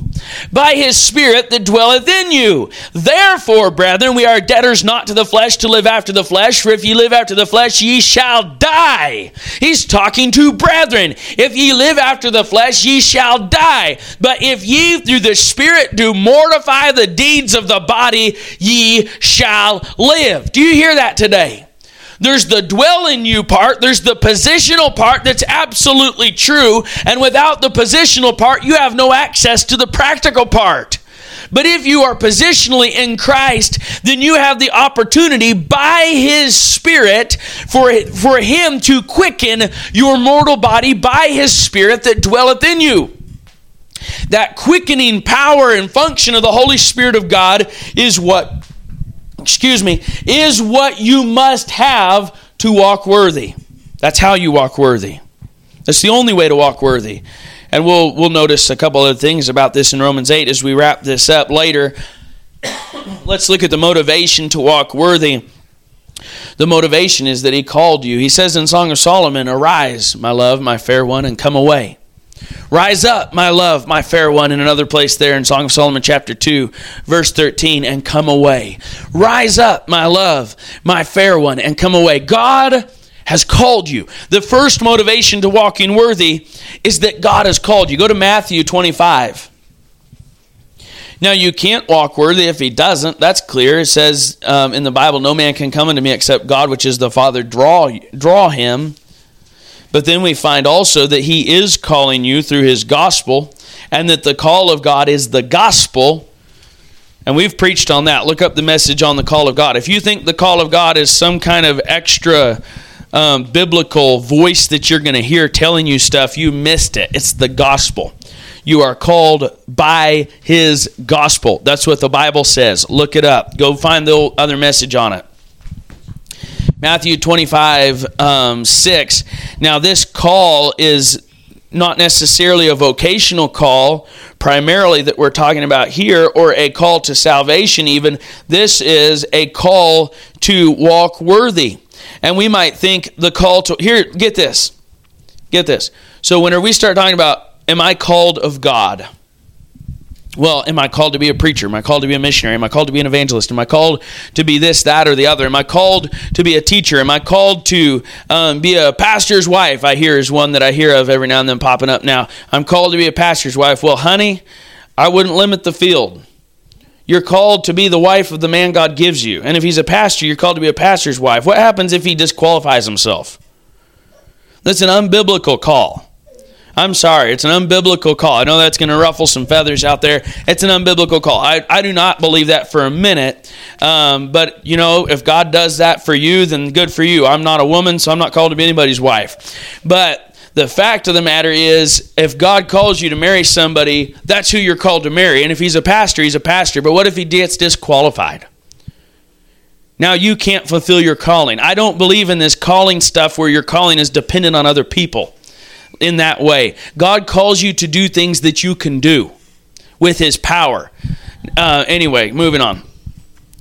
Speaker 1: by his Spirit that dwelleth in you. Therefore, brethren, we are debtors not to the flesh to live after the flesh, for if ye live after the flesh, ye shall die. He's talking to brethren. If ye live after the flesh, ye shall die. But if ye through the Spirit do mortify the deeds of the body, ye shall live. Do you hear that today? There's the dwell in you part, there's the positional part that's absolutely true, and without the positional part, you have no access to the practical part. But if you are positionally in Christ, then you have the opportunity by His Spirit for, for Him to quicken your mortal body by His Spirit that dwelleth in you. That quickening power and function of the Holy Spirit of God is what, excuse me, is what you must have to walk worthy. That's how you walk worthy. That's the only way to walk worthy. And we'll we'll notice a couple other things about this in Romans 8 as we wrap this up later. Let's look at the motivation to walk worthy. The motivation is that he called you. He says in Song of Solomon, Arise, my love, my fair one, and come away. Rise up, my love, my fair one, in another place there in Song of Solomon, chapter 2, verse 13, and come away. Rise up, my love, my fair one, and come away. God has called you. The first motivation to walking worthy is that God has called you. Go to Matthew 25. Now, you can't walk worthy if he doesn't. That's clear. It says um, in the Bible, no man can come unto me except God, which is the Father, draw, draw him. But then we find also that he is calling you through his gospel, and that the call of God is the gospel. And we've preached on that. Look up the message on the call of God. If you think the call of God is some kind of extra um, biblical voice that you're going to hear telling you stuff, you missed it. It's the gospel. You are called by his gospel. That's what the Bible says. Look it up. Go find the other message on it. Matthew 25, um, 6. Now, this call is not necessarily a vocational call, primarily that we're talking about here, or a call to salvation, even. This is a call to walk worthy. And we might think the call to here, get this. Get this. So whenever we start talking about am I called of God? Well, am I called to be a preacher? Am I called to be a missionary? Am I called to be an evangelist? Am I called to be this, that, or the other? Am I called to be a teacher? Am I called to um, be a pastor's wife? I hear is one that I hear of every now and then popping up now. I'm called to be a pastor's wife. Well, honey, I wouldn't limit the field. You're called to be the wife of the man God gives you. And if he's a pastor, you're called to be a pastor's wife. What happens if he disqualifies himself? That's an unbiblical call. I'm sorry, it's an unbiblical call. I know that's going to ruffle some feathers out there. It's an unbiblical call. I, I do not believe that for a minute. Um, but, you know, if God does that for you, then good for you. I'm not a woman, so I'm not called to be anybody's wife. But the fact of the matter is, if God calls you to marry somebody, that's who you're called to marry. And if he's a pastor, he's a pastor. But what if he gets disqualified? Now you can't fulfill your calling. I don't believe in this calling stuff where your calling is dependent on other people in that way. God calls you to do things that you can do with his power. Uh, anyway, moving on.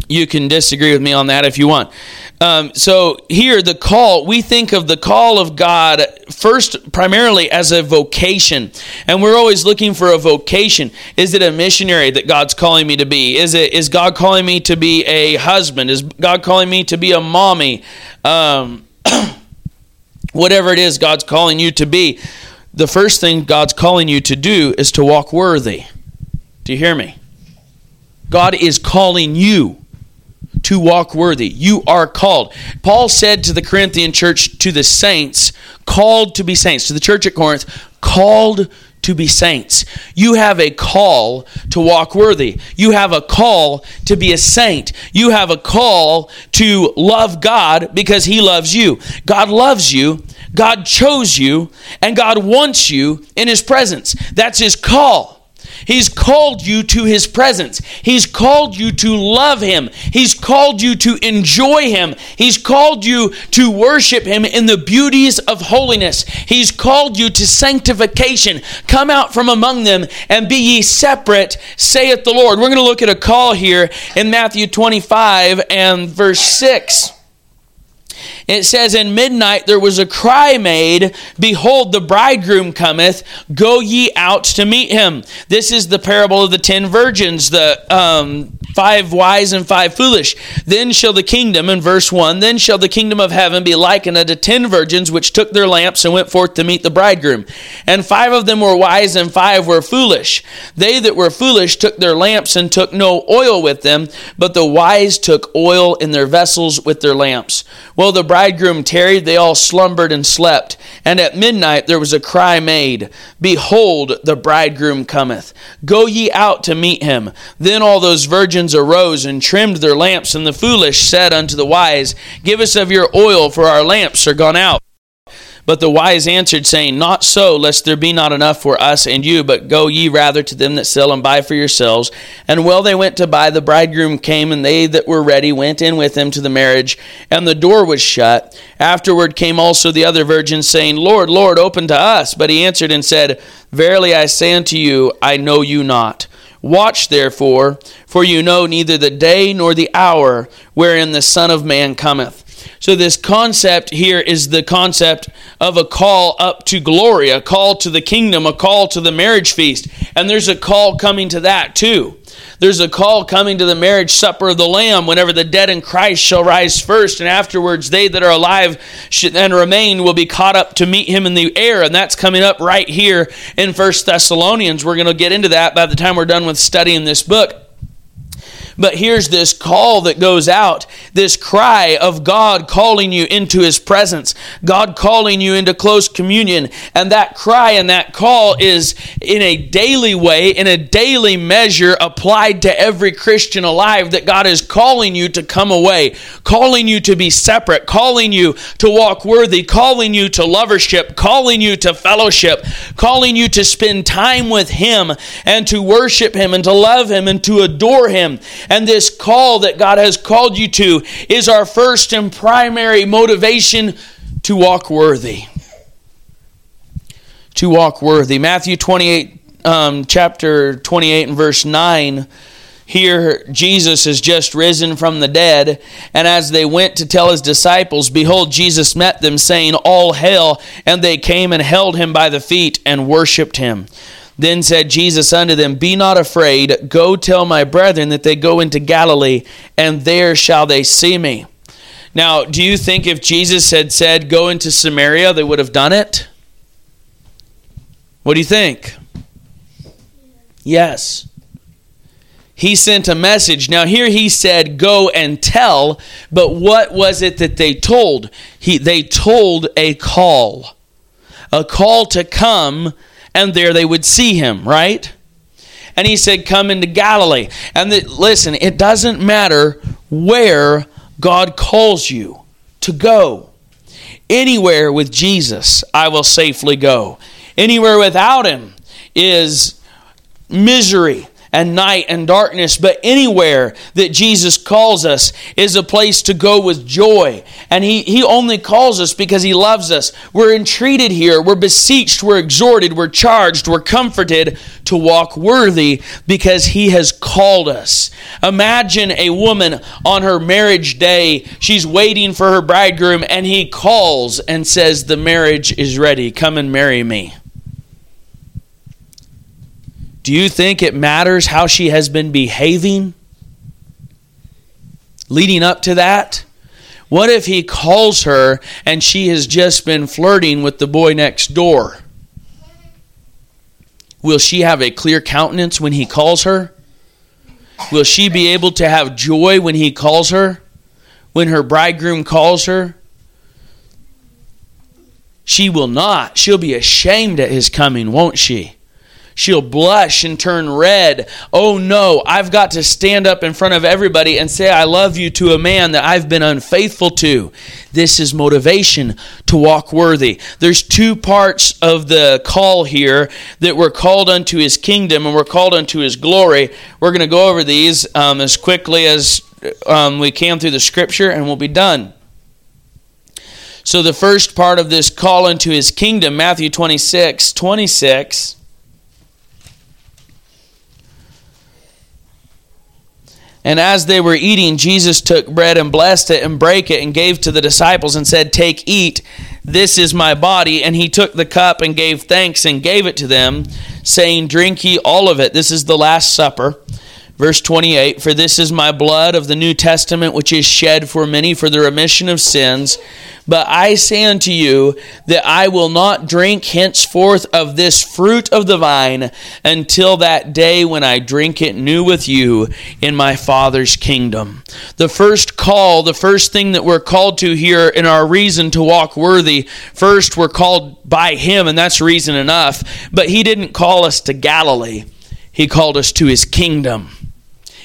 Speaker 1: You can disagree with me on that if you want. Um, so here, the call, we think of the call of God first primarily as a vocation. And we're always looking for a vocation. Is it a missionary that God's calling me to be? Is it is God calling me to be a husband? Is God calling me to be a mommy? Um, whatever it is God's calling you to be, the first thing God's calling you to do is to walk worthy. Do you hear me? God is calling you to walk worthy. You are called. Paul said to the Corinthian church, to the saints, called to be saints, to the church at Corinth, called to be saints. You have a call to walk worthy. You have a call to be a saint. You have a call to love God because He loves you. God loves you. God chose you. And God wants you in His presence. That's His call. He's called you to His presence. He's called you to love Him. He's called you to enjoy Him. He's called you to worship Him in the beauties of holiness. He's called you to sanctification. Come out from among them and be ye separate, saith the Lord. We're going to look at a call here in Matthew 25 and verse 6. It says, In midnight there was a cry made, Behold, the bridegroom cometh, go ye out to meet him. This is the parable of the ten virgins, the um, five wise and five foolish. Then shall the kingdom, in verse 1, then shall the kingdom of heaven be likened unto ten virgins which took their lamps and went forth to meet the bridegroom. And five of them were wise and five were foolish. They that were foolish took their lamps and took no oil with them, but the wise took oil in their vessels with their lamps. Well, the bridegroom tarried, they all slumbered and slept. And at midnight there was a cry made Behold, the bridegroom cometh. Go ye out to meet him. Then all those virgins arose and trimmed their lamps, and the foolish said unto the wise, Give us of your oil, for our lamps are gone out. But the wise answered, saying, Not so, lest there be not enough for us and you, but go ye rather to them that sell and buy for yourselves. And while they went to buy, the bridegroom came, and they that were ready went in with him to the marriage, and the door was shut. Afterward came also the other virgins, saying, Lord, Lord, open to us. But he answered and said, Verily I say unto you, I know you not. Watch therefore, for you know neither the day nor the hour wherein the Son of Man cometh. So, this concept here is the concept of a call up to glory, a call to the kingdom, a call to the marriage feast. And there's a call coming to that too. There's a call coming to the marriage supper of the Lamb whenever the dead in Christ shall rise first, and afterwards they that are alive and remain will be caught up to meet him in the air. And that's coming up right here in First Thessalonians. We're going to get into that by the time we're done with studying this book. But here's this call that goes out, this cry of God calling you into His presence, God calling you into close communion. And that cry and that call is in a daily way, in a daily measure, applied to every Christian alive that God is calling you to come away, calling you to be separate, calling you to walk worthy, calling you to lovership, calling you to fellowship, calling you to spend time with Him and to worship Him and to love Him and to adore Him and this call that God has called you to is our first and primary motivation to walk worthy. To walk worthy. Matthew 28, um, chapter 28 and verse 9 here Jesus has just risen from the dead, and as they went to tell his disciples, behold, Jesus met them, saying, All hail! And they came and held him by the feet and worshipped him. Then said Jesus unto them, Be not afraid, go tell my brethren that they go into Galilee, and there shall they see me. Now, do you think if Jesus had said, Go into Samaria, they would have done it? What do you think? Yes. He sent a message. Now, here he said, Go and tell, but what was it that they told? He, they told a call. A call to come and there they would see him, right? And he said, Come into Galilee. And the, listen, it doesn't matter where God calls you to go. Anywhere with Jesus, I will safely go. Anywhere without him is misery and night and darkness, but anywhere that Jesus calls us is a place to go with joy. And He, he only calls us because He loves us. We're entreated here, we're beseeched, we're exhorted, we're charged, we're comforted to walk worthy because He has called us. Imagine a woman on her marriage day, she's waiting for her bridegroom, and He calls and says, The marriage is ready, come and marry me. Do you think it matters how she has been behaving leading up to that? What if he calls her and she has just been flirting with the boy next door? Will she have a clear countenance when he calls her? Will she be able to have joy when he calls her? When her bridegroom calls her? She will not. She'll be ashamed at his coming, won't she? She'll blush and turn red. Oh no, I've got to stand up in front of everybody and say I love you to a man that I've been unfaithful to. This is motivation to walk worthy. There's two parts of the call here that we're called unto his kingdom and we're called unto his glory. We're going to go over these um, as quickly as um, we can through the scripture and we'll be done. So, the first part of this call into his kingdom, Matthew 26 26. And as they were eating, Jesus took bread and blessed it and brake it and gave to the disciples and said, Take, eat, this is my body. And he took the cup and gave thanks and gave it to them, saying, Drink ye all of it. This is the Last Supper. Verse 28 For this is my blood of the New Testament, which is shed for many for the remission of sins. But I say unto you that I will not drink henceforth of this fruit of the vine until that day when I drink it new with you in my Father's kingdom. The first call, the first thing that we're called to here in our reason to walk worthy, first we're called by Him, and that's reason enough. But He didn't call us to Galilee, He called us to His kingdom.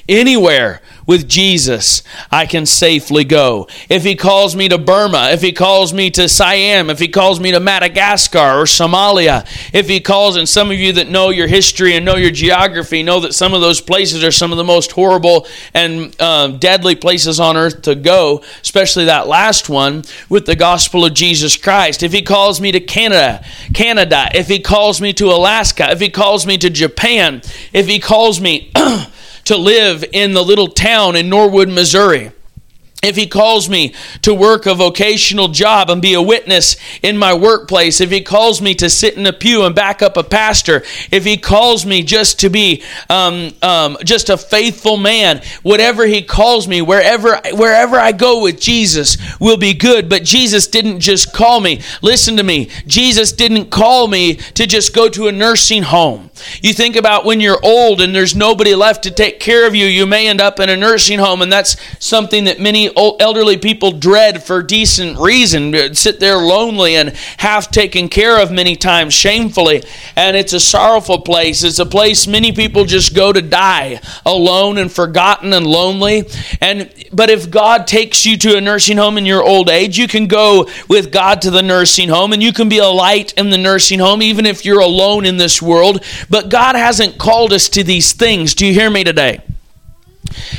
Speaker 1: Anywhere with Jesus, I can safely go. If he calls me to Burma, if he calls me to Siam, if he calls me to Madagascar or Somalia, if he calls, and some of you that know your history and know your geography know that some of those places are some of the most horrible and uh, deadly places on earth to go, especially that last one with the gospel of Jesus Christ. If he calls me to Canada, Canada, if he calls me to Alaska, if he calls me to Japan, if he calls me to live in the little town in Norwood, Missouri if he calls me to work a vocational job and be a witness in my workplace, if he calls me to sit in a pew and back up a pastor, if he calls me just to be um, um, just a faithful man, whatever he calls me, wherever wherever I go with Jesus will be good. But Jesus didn't just call me. Listen to me. Jesus didn't call me to just go to a nursing home. You think about when you're old and there's nobody left to take care of you, you may end up in a nursing home, and that's something that many elderly people dread for decent reason, uh, sit there lonely and half taken care of many times shamefully. And it's a sorrowful place. It's a place many people just go to die alone and forgotten and lonely. And but if God takes you to a nursing home in your old age, you can go with God to the nursing home and you can be a light in the nursing home even if you're alone in this world. But God hasn't called us to these things. Do you hear me today?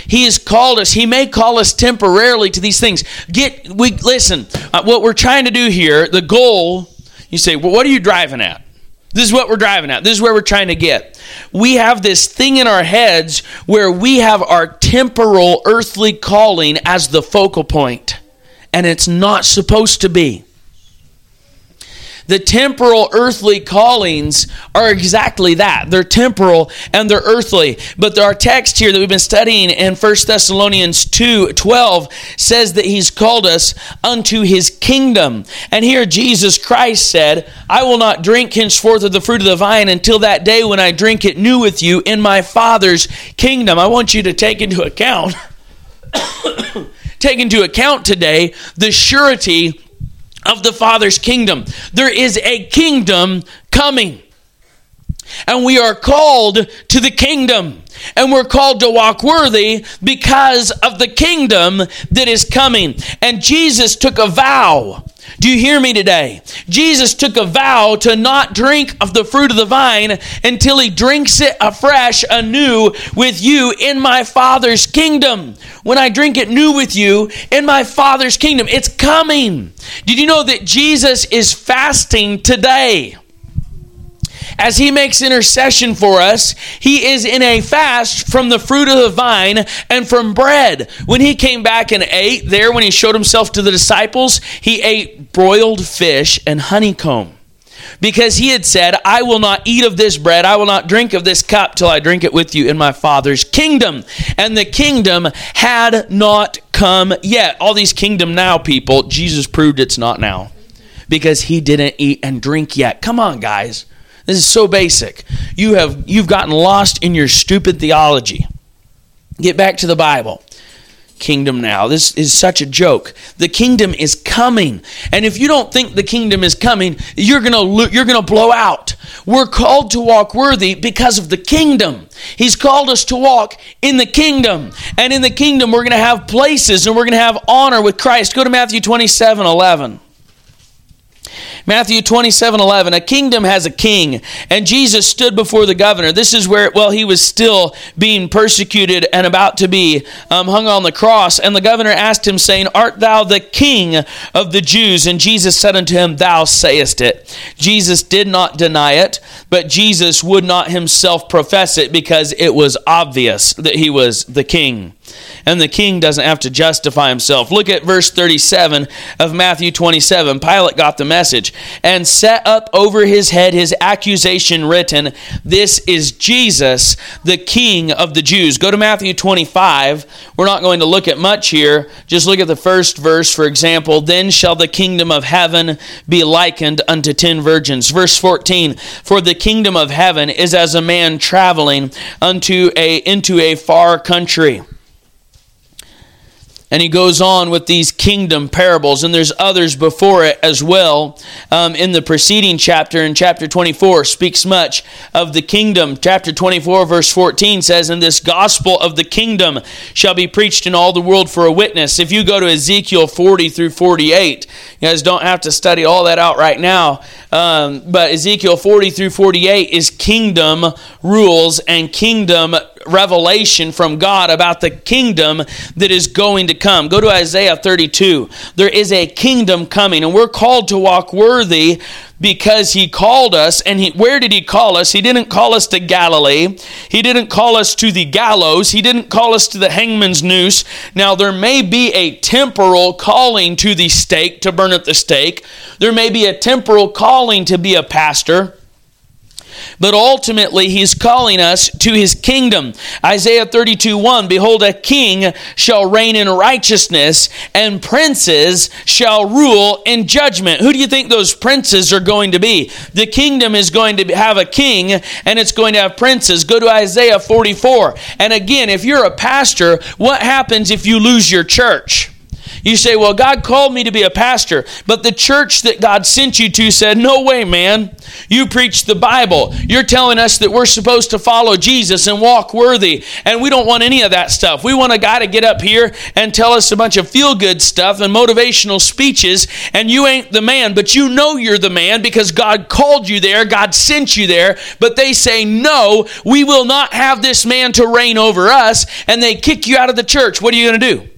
Speaker 1: He has called us. He may call us temporarily to these things. Get we listen. Uh, what we're trying to do here, the goal. You say, well, what are you driving at? This is what we're driving at. This is where we're trying to get. We have this thing in our heads where we have our temporal earthly calling as the focal point, and it's not supposed to be. The temporal earthly callings are exactly that. They're temporal and they're earthly. But our text here that we've been studying in 1 Thessalonians 2 12 says that he's called us unto his kingdom. And here Jesus Christ said, I will not drink henceforth of the fruit of the vine until that day when I drink it new with you in my Father's kingdom. I want you to take into account. take into account today the surety of the Father's kingdom. There is a kingdom coming. And we are called to the kingdom. And we're called to walk worthy because of the kingdom that is coming. And Jesus took a vow do you hear me today? Jesus took a vow to not drink of the fruit of the vine until he drinks it afresh, anew with you in my Father's kingdom. When I drink it new with you in my Father's kingdom, it's coming. Did you know that Jesus is fasting today? As he makes intercession for us, he is in a fast from the fruit of the vine and from bread. When he came back and ate there, when he showed himself to the disciples, he ate broiled fish and honeycomb. Because he had said, I will not eat of this bread, I will not drink of this cup till I drink it with you in my Father's kingdom. And the kingdom had not come yet. All these kingdom now people, Jesus proved it's not now. Because he didn't eat and drink yet. Come on, guys. This is so basic. You have you've gotten lost in your stupid theology. Get back to the Bible. kingdom now. This is such a joke. The kingdom is coming. And if you don't think the kingdom is coming, you're going to you're going to blow out. We're called to walk worthy because of the kingdom. He's called us to walk in the kingdom. And in the kingdom we're going to have places and we're going to have honor with Christ. Go to Matthew 27, 11. Matthew 27 11. A kingdom has a king, and Jesus stood before the governor. This is where, well, he was still being persecuted and about to be um, hung on the cross. And the governor asked him, saying, Art thou the king of the Jews? And Jesus said unto him, Thou sayest it. Jesus did not deny it, but Jesus would not himself profess it because it was obvious that he was the king and the king doesn't have to justify himself. Look at verse 37 of Matthew 27. Pilate got the message and set up over his head his accusation written, This is Jesus, the king of the Jews. Go to Matthew 25. We're not going to look at much here. Just look at the first verse, for example. Then shall the kingdom of heaven be likened unto ten virgins. Verse 14 For the kingdom of heaven is as a man traveling unto a into a far country and he goes on with these kingdom parables, and there's others before it as well. Um, in the preceding chapter, in chapter 24, speaks much of the kingdom. Chapter 24, verse 14 says, And this gospel of the kingdom shall be preached in all the world for a witness. If you go to Ezekiel 40 through 48, you guys don't have to study all that out right now, um, but Ezekiel 40 through 48 is kingdom rules and kingdom revelation from God about the kingdom that is going to come. Go to Isaiah 32. There is a kingdom coming, and we're called to walk worthy because he called us and he, where did he call us? He didn't call us to galilee. He didn't call us to the gallows. He didn't call us to the hangman's noose. Now there may be a temporal calling to the stake to burn at the stake. There may be a temporal calling to be a pastor but ultimately he's calling us to his kingdom. Isaiah 32 1 Behold, a king shall reign in righteousness, and princes shall rule in judgment. Who do you think those princes are going to be? The kingdom is going to have a king, and it's going to have princes. Go to Isaiah 44. And again, if you're a pastor, what happens if you lose your church? You say, Well, God called me to be a pastor, but the church that God sent you to said, No way, man. You preach the Bible. You're telling us that we're supposed to follow Jesus and walk worthy, and we don't want any of that stuff. We want a guy to get up here and tell us a bunch of feel good stuff and motivational speeches, and you ain't the man, but you know you're the man because God called you there, God sent you there, but they say, No, we will not have this man to reign over us, and they kick you out of the church. What are you going to do?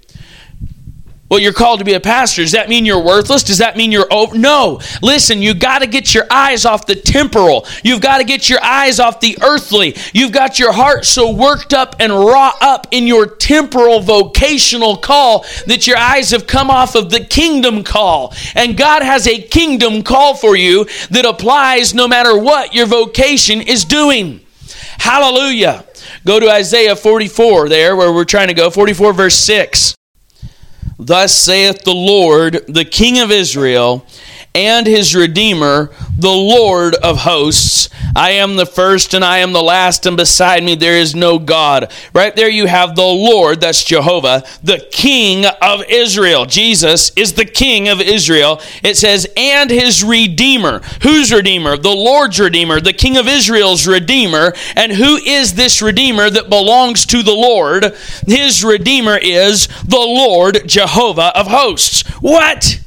Speaker 1: Well, you're called to be a pastor. Does that mean you're worthless? Does that mean you're over? No. Listen, you got to get your eyes off the temporal. You've got to get your eyes off the earthly. You've got your heart so worked up and raw up in your temporal vocational call that your eyes have come off of the kingdom call. And God has a kingdom call for you that applies no matter what your vocation is doing. Hallelujah. Go to Isaiah 44 there where we're trying to go. 44 verse 6. Thus saith the Lord, the King of Israel, and his Redeemer, the Lord of hosts. I am the first and I am the last, and beside me there is no God. Right there you have the Lord, that's Jehovah, the King of Israel. Jesus is the King of Israel. It says, and his Redeemer. Whose Redeemer? The Lord's Redeemer, the King of Israel's Redeemer. And who is this Redeemer that belongs to the Lord? His Redeemer is the Lord Jehovah of hosts. What?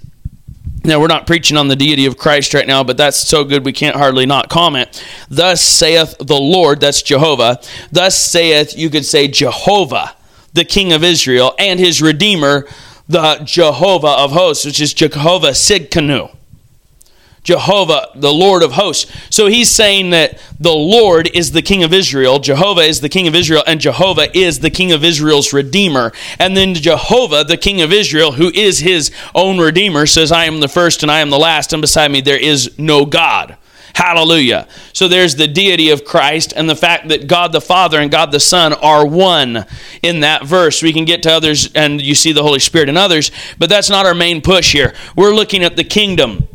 Speaker 1: Now, we're not preaching on the deity of Christ right now, but that's so good we can't hardly not comment. Thus saith the Lord, that's Jehovah. Thus saith, you could say, Jehovah, the King of Israel, and his Redeemer, the Jehovah of hosts, which is Jehovah Tsidkenu. Jehovah, the Lord of hosts. So he's saying that the Lord is the King of Israel, Jehovah is the King of Israel, and Jehovah is the King of Israel's Redeemer. And then Jehovah, the King of Israel, who is his own Redeemer, says, I am the first and I am the last, and beside me there is no God. Hallelujah. So there's the deity of Christ and the fact that God the Father and God the Son are one in that verse. We can get to others and you see the Holy Spirit in others, but that's not our main push here. We're looking at the kingdom.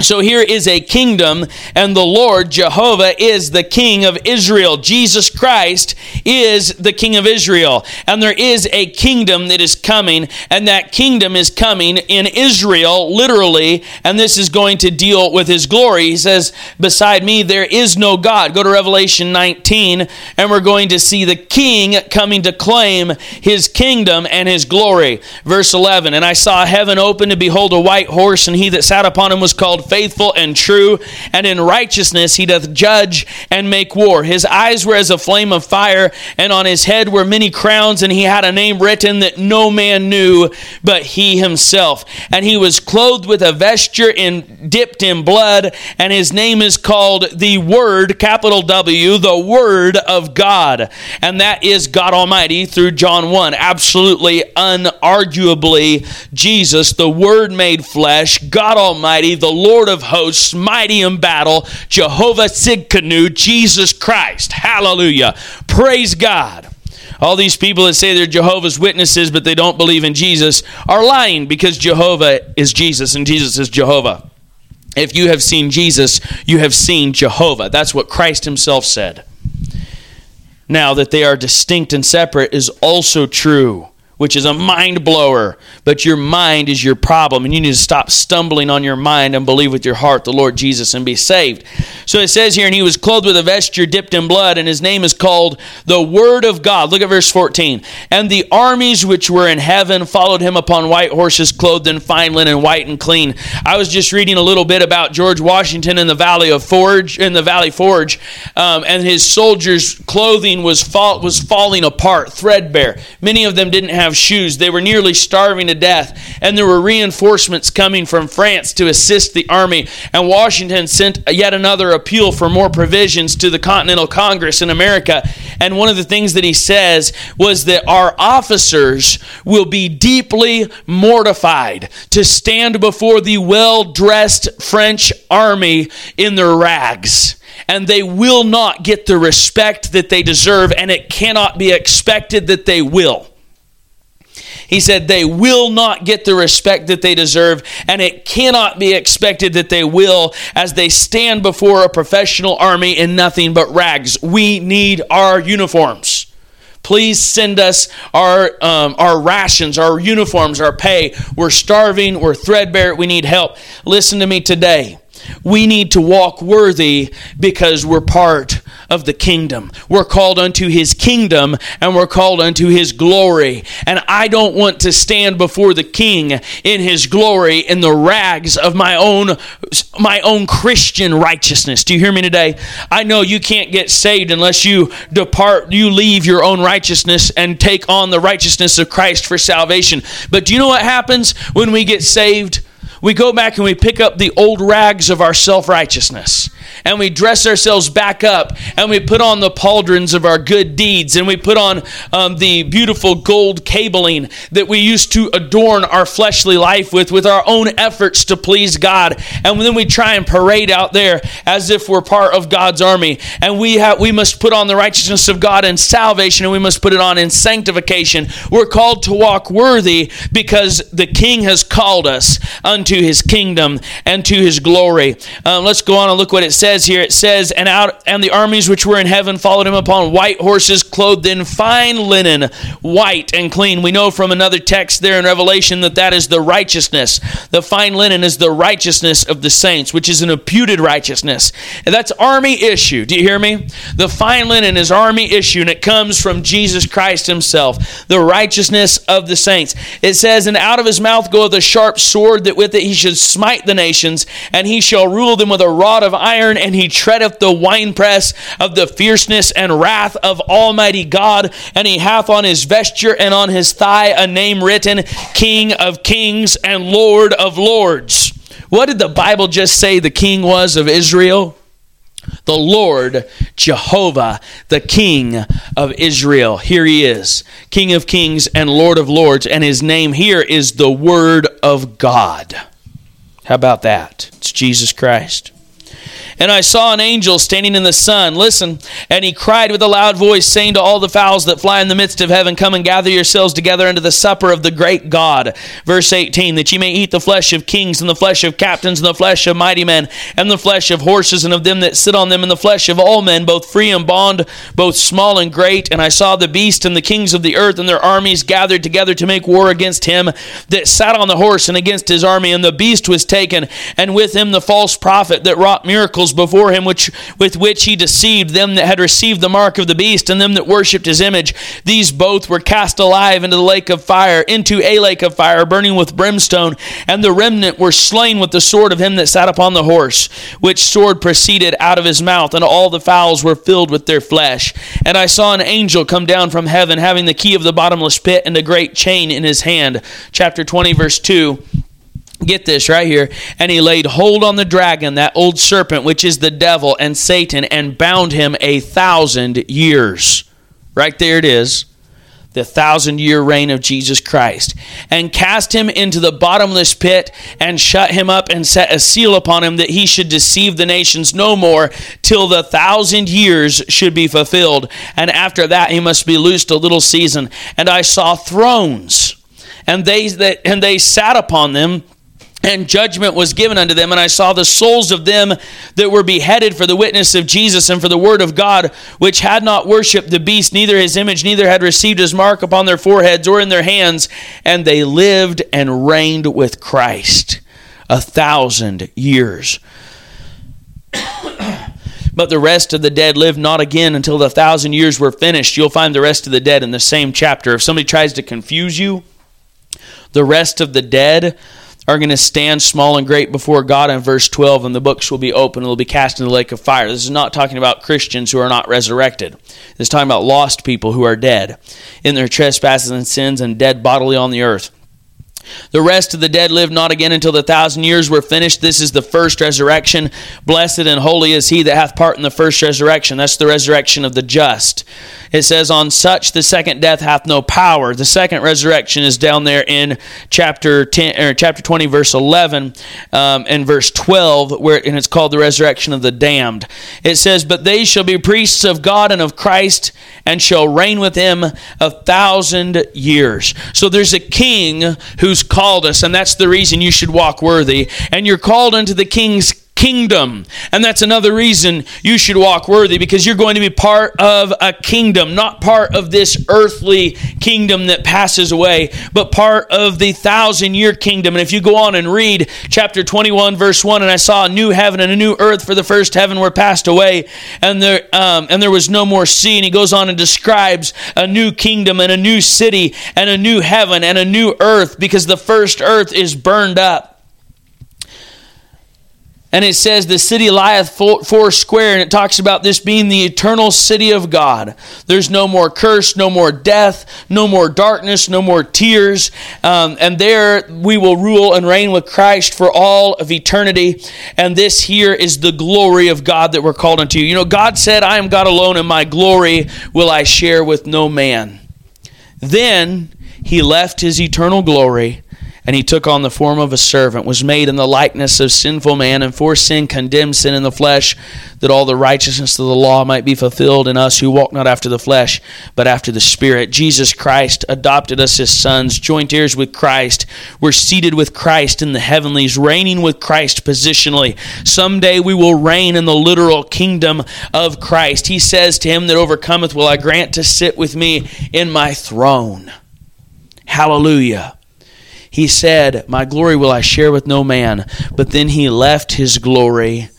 Speaker 1: So here is a kingdom, and the Lord Jehovah is the King of Israel. Jesus Christ is the King of Israel. And there is a kingdom that is coming, and that kingdom is coming in Israel, literally, and this is going to deal with his glory. He says, Beside me there is no God. Go to Revelation 19, and we're going to see the King coming to claim his kingdom and his glory. Verse 11 And I saw heaven open, to behold a white horse, and he that sat upon him was called faithful and true, and in righteousness he doth judge and make war. His eyes were as a flame of fire, and on his head were many crowns, and he had a name written that no man knew but he himself. And he was clothed with a vesture in dipped in blood, and his name is called the Word, capital W, the Word of God. And that is God Almighty through John 1. Absolutely, unarguably, Jesus, the Word made flesh, God Almighty, the Lord Lord of hosts, mighty in battle, Jehovah Tsidkenu, Jesus Christ. Hallelujah. Praise God. All these people that say they're Jehovah's Witnesses, but they don't believe in Jesus, are lying because Jehovah is Jesus and Jesus is Jehovah. If you have seen Jesus, you have seen Jehovah. That's what Christ himself said. Now, that they are distinct and separate is also true which is a mind blower. But your mind is your problem, and you need to stop stumbling on your mind and believe with your heart the Lord Jesus and be saved. So it says here, and he was clothed with a vesture dipped in blood, and his name is called the Word of God. Look at verse 14. And the armies which were in heaven followed him upon white horses, clothed in fine linen, white and clean. I was just reading a little bit about George Washington in the Valley of Forge, in the Valley Forge, um, and his soldiers' clothing was fall, was falling apart, threadbare. Many of them didn't have have shoes. They were nearly starving to death, and there were reinforcements coming from France to assist the army. And Washington sent yet another appeal for more provisions to the Continental Congress in America. And one of the things that he says was that our officers will be deeply mortified to stand before the well dressed French army in their rags and they will not get the respect that they deserve, and it cannot be expected that they will. He said they will not get the respect that they deserve, and it cannot be expected that they will as they stand before a professional army in nothing but rags. We need our uniforms. Please send us our um, our rations, our uniforms, our pay. We're starving. We're threadbare. We need help. Listen to me today. We need to walk worthy because we're part of the kingdom. We're called unto his kingdom and we're called unto his glory. And I don't want to stand before the king in his glory in the rags of my own my own Christian righteousness. Do you hear me today? I know you can't get saved unless you depart you leave your own righteousness and take on the righteousness of Christ for salvation. But do you know what happens when we get saved? We go back and we pick up the old rags of our self righteousness and we dress ourselves back up and we put on the pauldrons of our good deeds and we put on um, the beautiful gold cabling that we used to adorn our fleshly life with, with our own efforts to please God. And then we try and parade out there as if we're part of God's army. And we have we must put on the righteousness of God in salvation and we must put it on in sanctification. We're called to walk worthy because the King has called us unto his kingdom and to his glory. Um, let's go on and look what it says says here, it says, and out and the armies which were in heaven followed him upon white horses, clothed in fine linen, white and clean. We know from another text there in Revelation that that is the righteousness. The fine linen is the righteousness of the saints, which is an imputed righteousness. And that's army issue. Do you hear me? The fine linen is army issue, and it comes from Jesus Christ himself, the righteousness of the saints. It says, and out of his mouth goeth a sharp sword, that with it he should smite the nations, and he shall rule them with a rod of iron and he treadeth the winepress of the fierceness and wrath of Almighty God. And he hath on his vesture and on his thigh a name written, King of Kings and Lord of Lords. What did the Bible just say the king was of Israel? the Lord Jehovah, the King of Israel. Here he is, King of kings and Lord of lords, and his name here is the Word of God. How about that? It's Jesus Christ. And I saw an angel standing in the sun. Listen. And he cried with a loud voice, saying to all the fowls that fly in the midst of heaven, Come and gather yourselves together unto the supper of the great God. Verse 18 That ye may eat the flesh of kings, and the flesh of captains, and the flesh of mighty men, and the flesh of horses, and of them that sit on them, and the flesh of all men, both free and bond, both small and great. And I saw the beast and the kings of the earth and their armies gathered together to make war against him that sat on the horse and against his army. And the beast was taken, and with him the false prophet that wrought miracles before him, which with which he deceived them that had received the mark of the beast and them that worshipped his image. These both were cast alive into the lake of fire, into a lake of fire, burning with brimstone. And the remnant were slain with the sword of him that sat upon the horse, which sword proceeded out of his mouth, and all the fowls were filled with their flesh. And I saw an angel come down from heaven, having the key of the bottomless pit and a great chain in his hand. Chapter 20, verse 2 get this right here. And he laid hold on the dragon that old serpent which is the devil and satan and bound him a thousand years. Right there it is. The thousand year reign of jesus christ. And cast him into the bottomless pit and shut him up and set a seal upon him that he should deceive the nations no more till the thousand years should be fulfilled. And after that he must be loosed a little season. And i saw thrones and they that and they sat upon them and judgment was given unto them. And I saw the souls of them that were beheaded for the witness of Jesus and for the word of God, which had not worshipped the beast, neither his image, neither had received his mark upon their foreheads or in their hands. And they lived and reigned with Christ a thousand years. but the rest of the dead lived not again until the thousand years were finished. You'll find the rest of the dead in the same chapter. If somebody tries to confuse you, the rest of the dead are going to stand small and great before God in verse 12, and the books will be open and will be cast in the lake of fire. This is not talking about Christians who are not resurrected. This is talking about lost people who are dead in their trespasses and sins and dead bodily on the earth. The rest of the dead lived not again until the thousand years were finished. This is the first resurrection. Blessed and holy is he that hath part in the first resurrection. That's the resurrection of the just. It says, On such the second death hath no power. The second resurrection is down there in chapter 10 or chapter 20, verse 11, um, and verse 12, where and it's called the resurrection of the damned. It says, But they shall be priests of God and of Christ, and shall reign with him a thousand years. So there's a king who's called us, and that's the reason you should walk worthy. And you're called unto the king's kingdom. And that's another reason you should walk worthy because you're going to be part of a kingdom, not part of this earthly kingdom that passes away, but part of the thousand year kingdom. And if you go on and read chapter 21, verse 1, and I saw a new heaven and a new earth, for the first heaven were passed away, and there, um, and there was no more sea. And he goes on and describes a new kingdom and a new city and a new heaven and a new earth because the first earth is burned up and it says the city lieth four, square, and it talks about this being the eternal city of God. There's no more curse, no more death, no more darkness, no more tears, um, and there we will rule and reign with Christ for all of eternity. And this here is the glory of God that we're called unto. You know, God said, "I am God alone, and my glory will I share with no man." Then He left His eternal glory and he took on the form of a servant, was made in the likeness of sinful man, and for sin condemned sin in the flesh, that all the righteousness of the law might be fulfilled in us who walk not after the flesh, but after the Spirit. Jesus Christ adopted us as sons, joint heirs with Christ. We're seated with Christ in the heavenlies, reigning with Christ positionally. Someday we will reign in the literal kingdom of Christ. He says, To him that overcometh will I grant to sit with me in my throne. Hallelujah. He said, My glory will I share with no man. But then he left his glory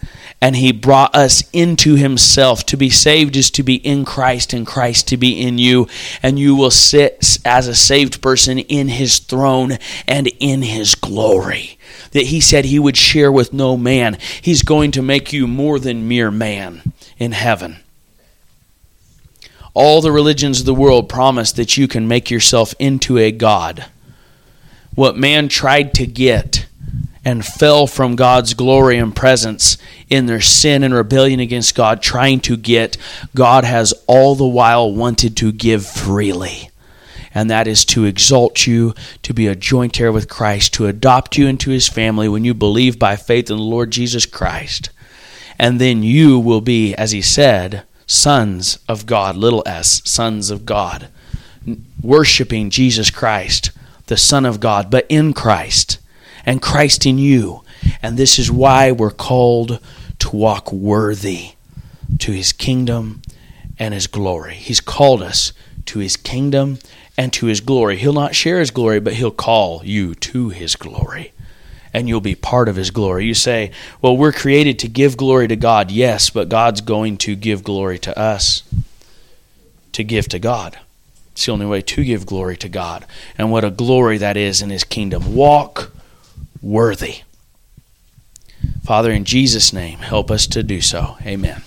Speaker 1: and he brought us into himself. To be saved is to be in Christ and Christ to be in you. And you will sit as a saved person in his throne and in his glory. That he said he would share with no man. He's going to make you more than mere man in heaven. All the religions of the world promise that you can make yourself into a God what man tried to get and fell from God's glory and presence in their sin and rebellion against God, trying to get, God has all the while wanted to give freely. And that is to exalt you, to be a joint heir with Christ, to adopt you into his family when you believe by faith in the Lord Jesus Christ. And then you will be, as he said, sons of God, little s, sons of God, worshiping Jesus Christ, the Son of God, but in Christ, and Christ in you. And this is why we're called to walk worthy to his kingdom and his glory. He's called us to his kingdom and to his glory. He'll not share his glory, but he'll call you to his glory. And you'll be part of his glory. You say, Well, we're created to give glory to God. Yes, but God's going to give glory to us to give to God. It's the only way to give glory to God. And what a glory that is in his kingdom. Walk worthy. Father, in Jesus' name, help us to do so. Amen.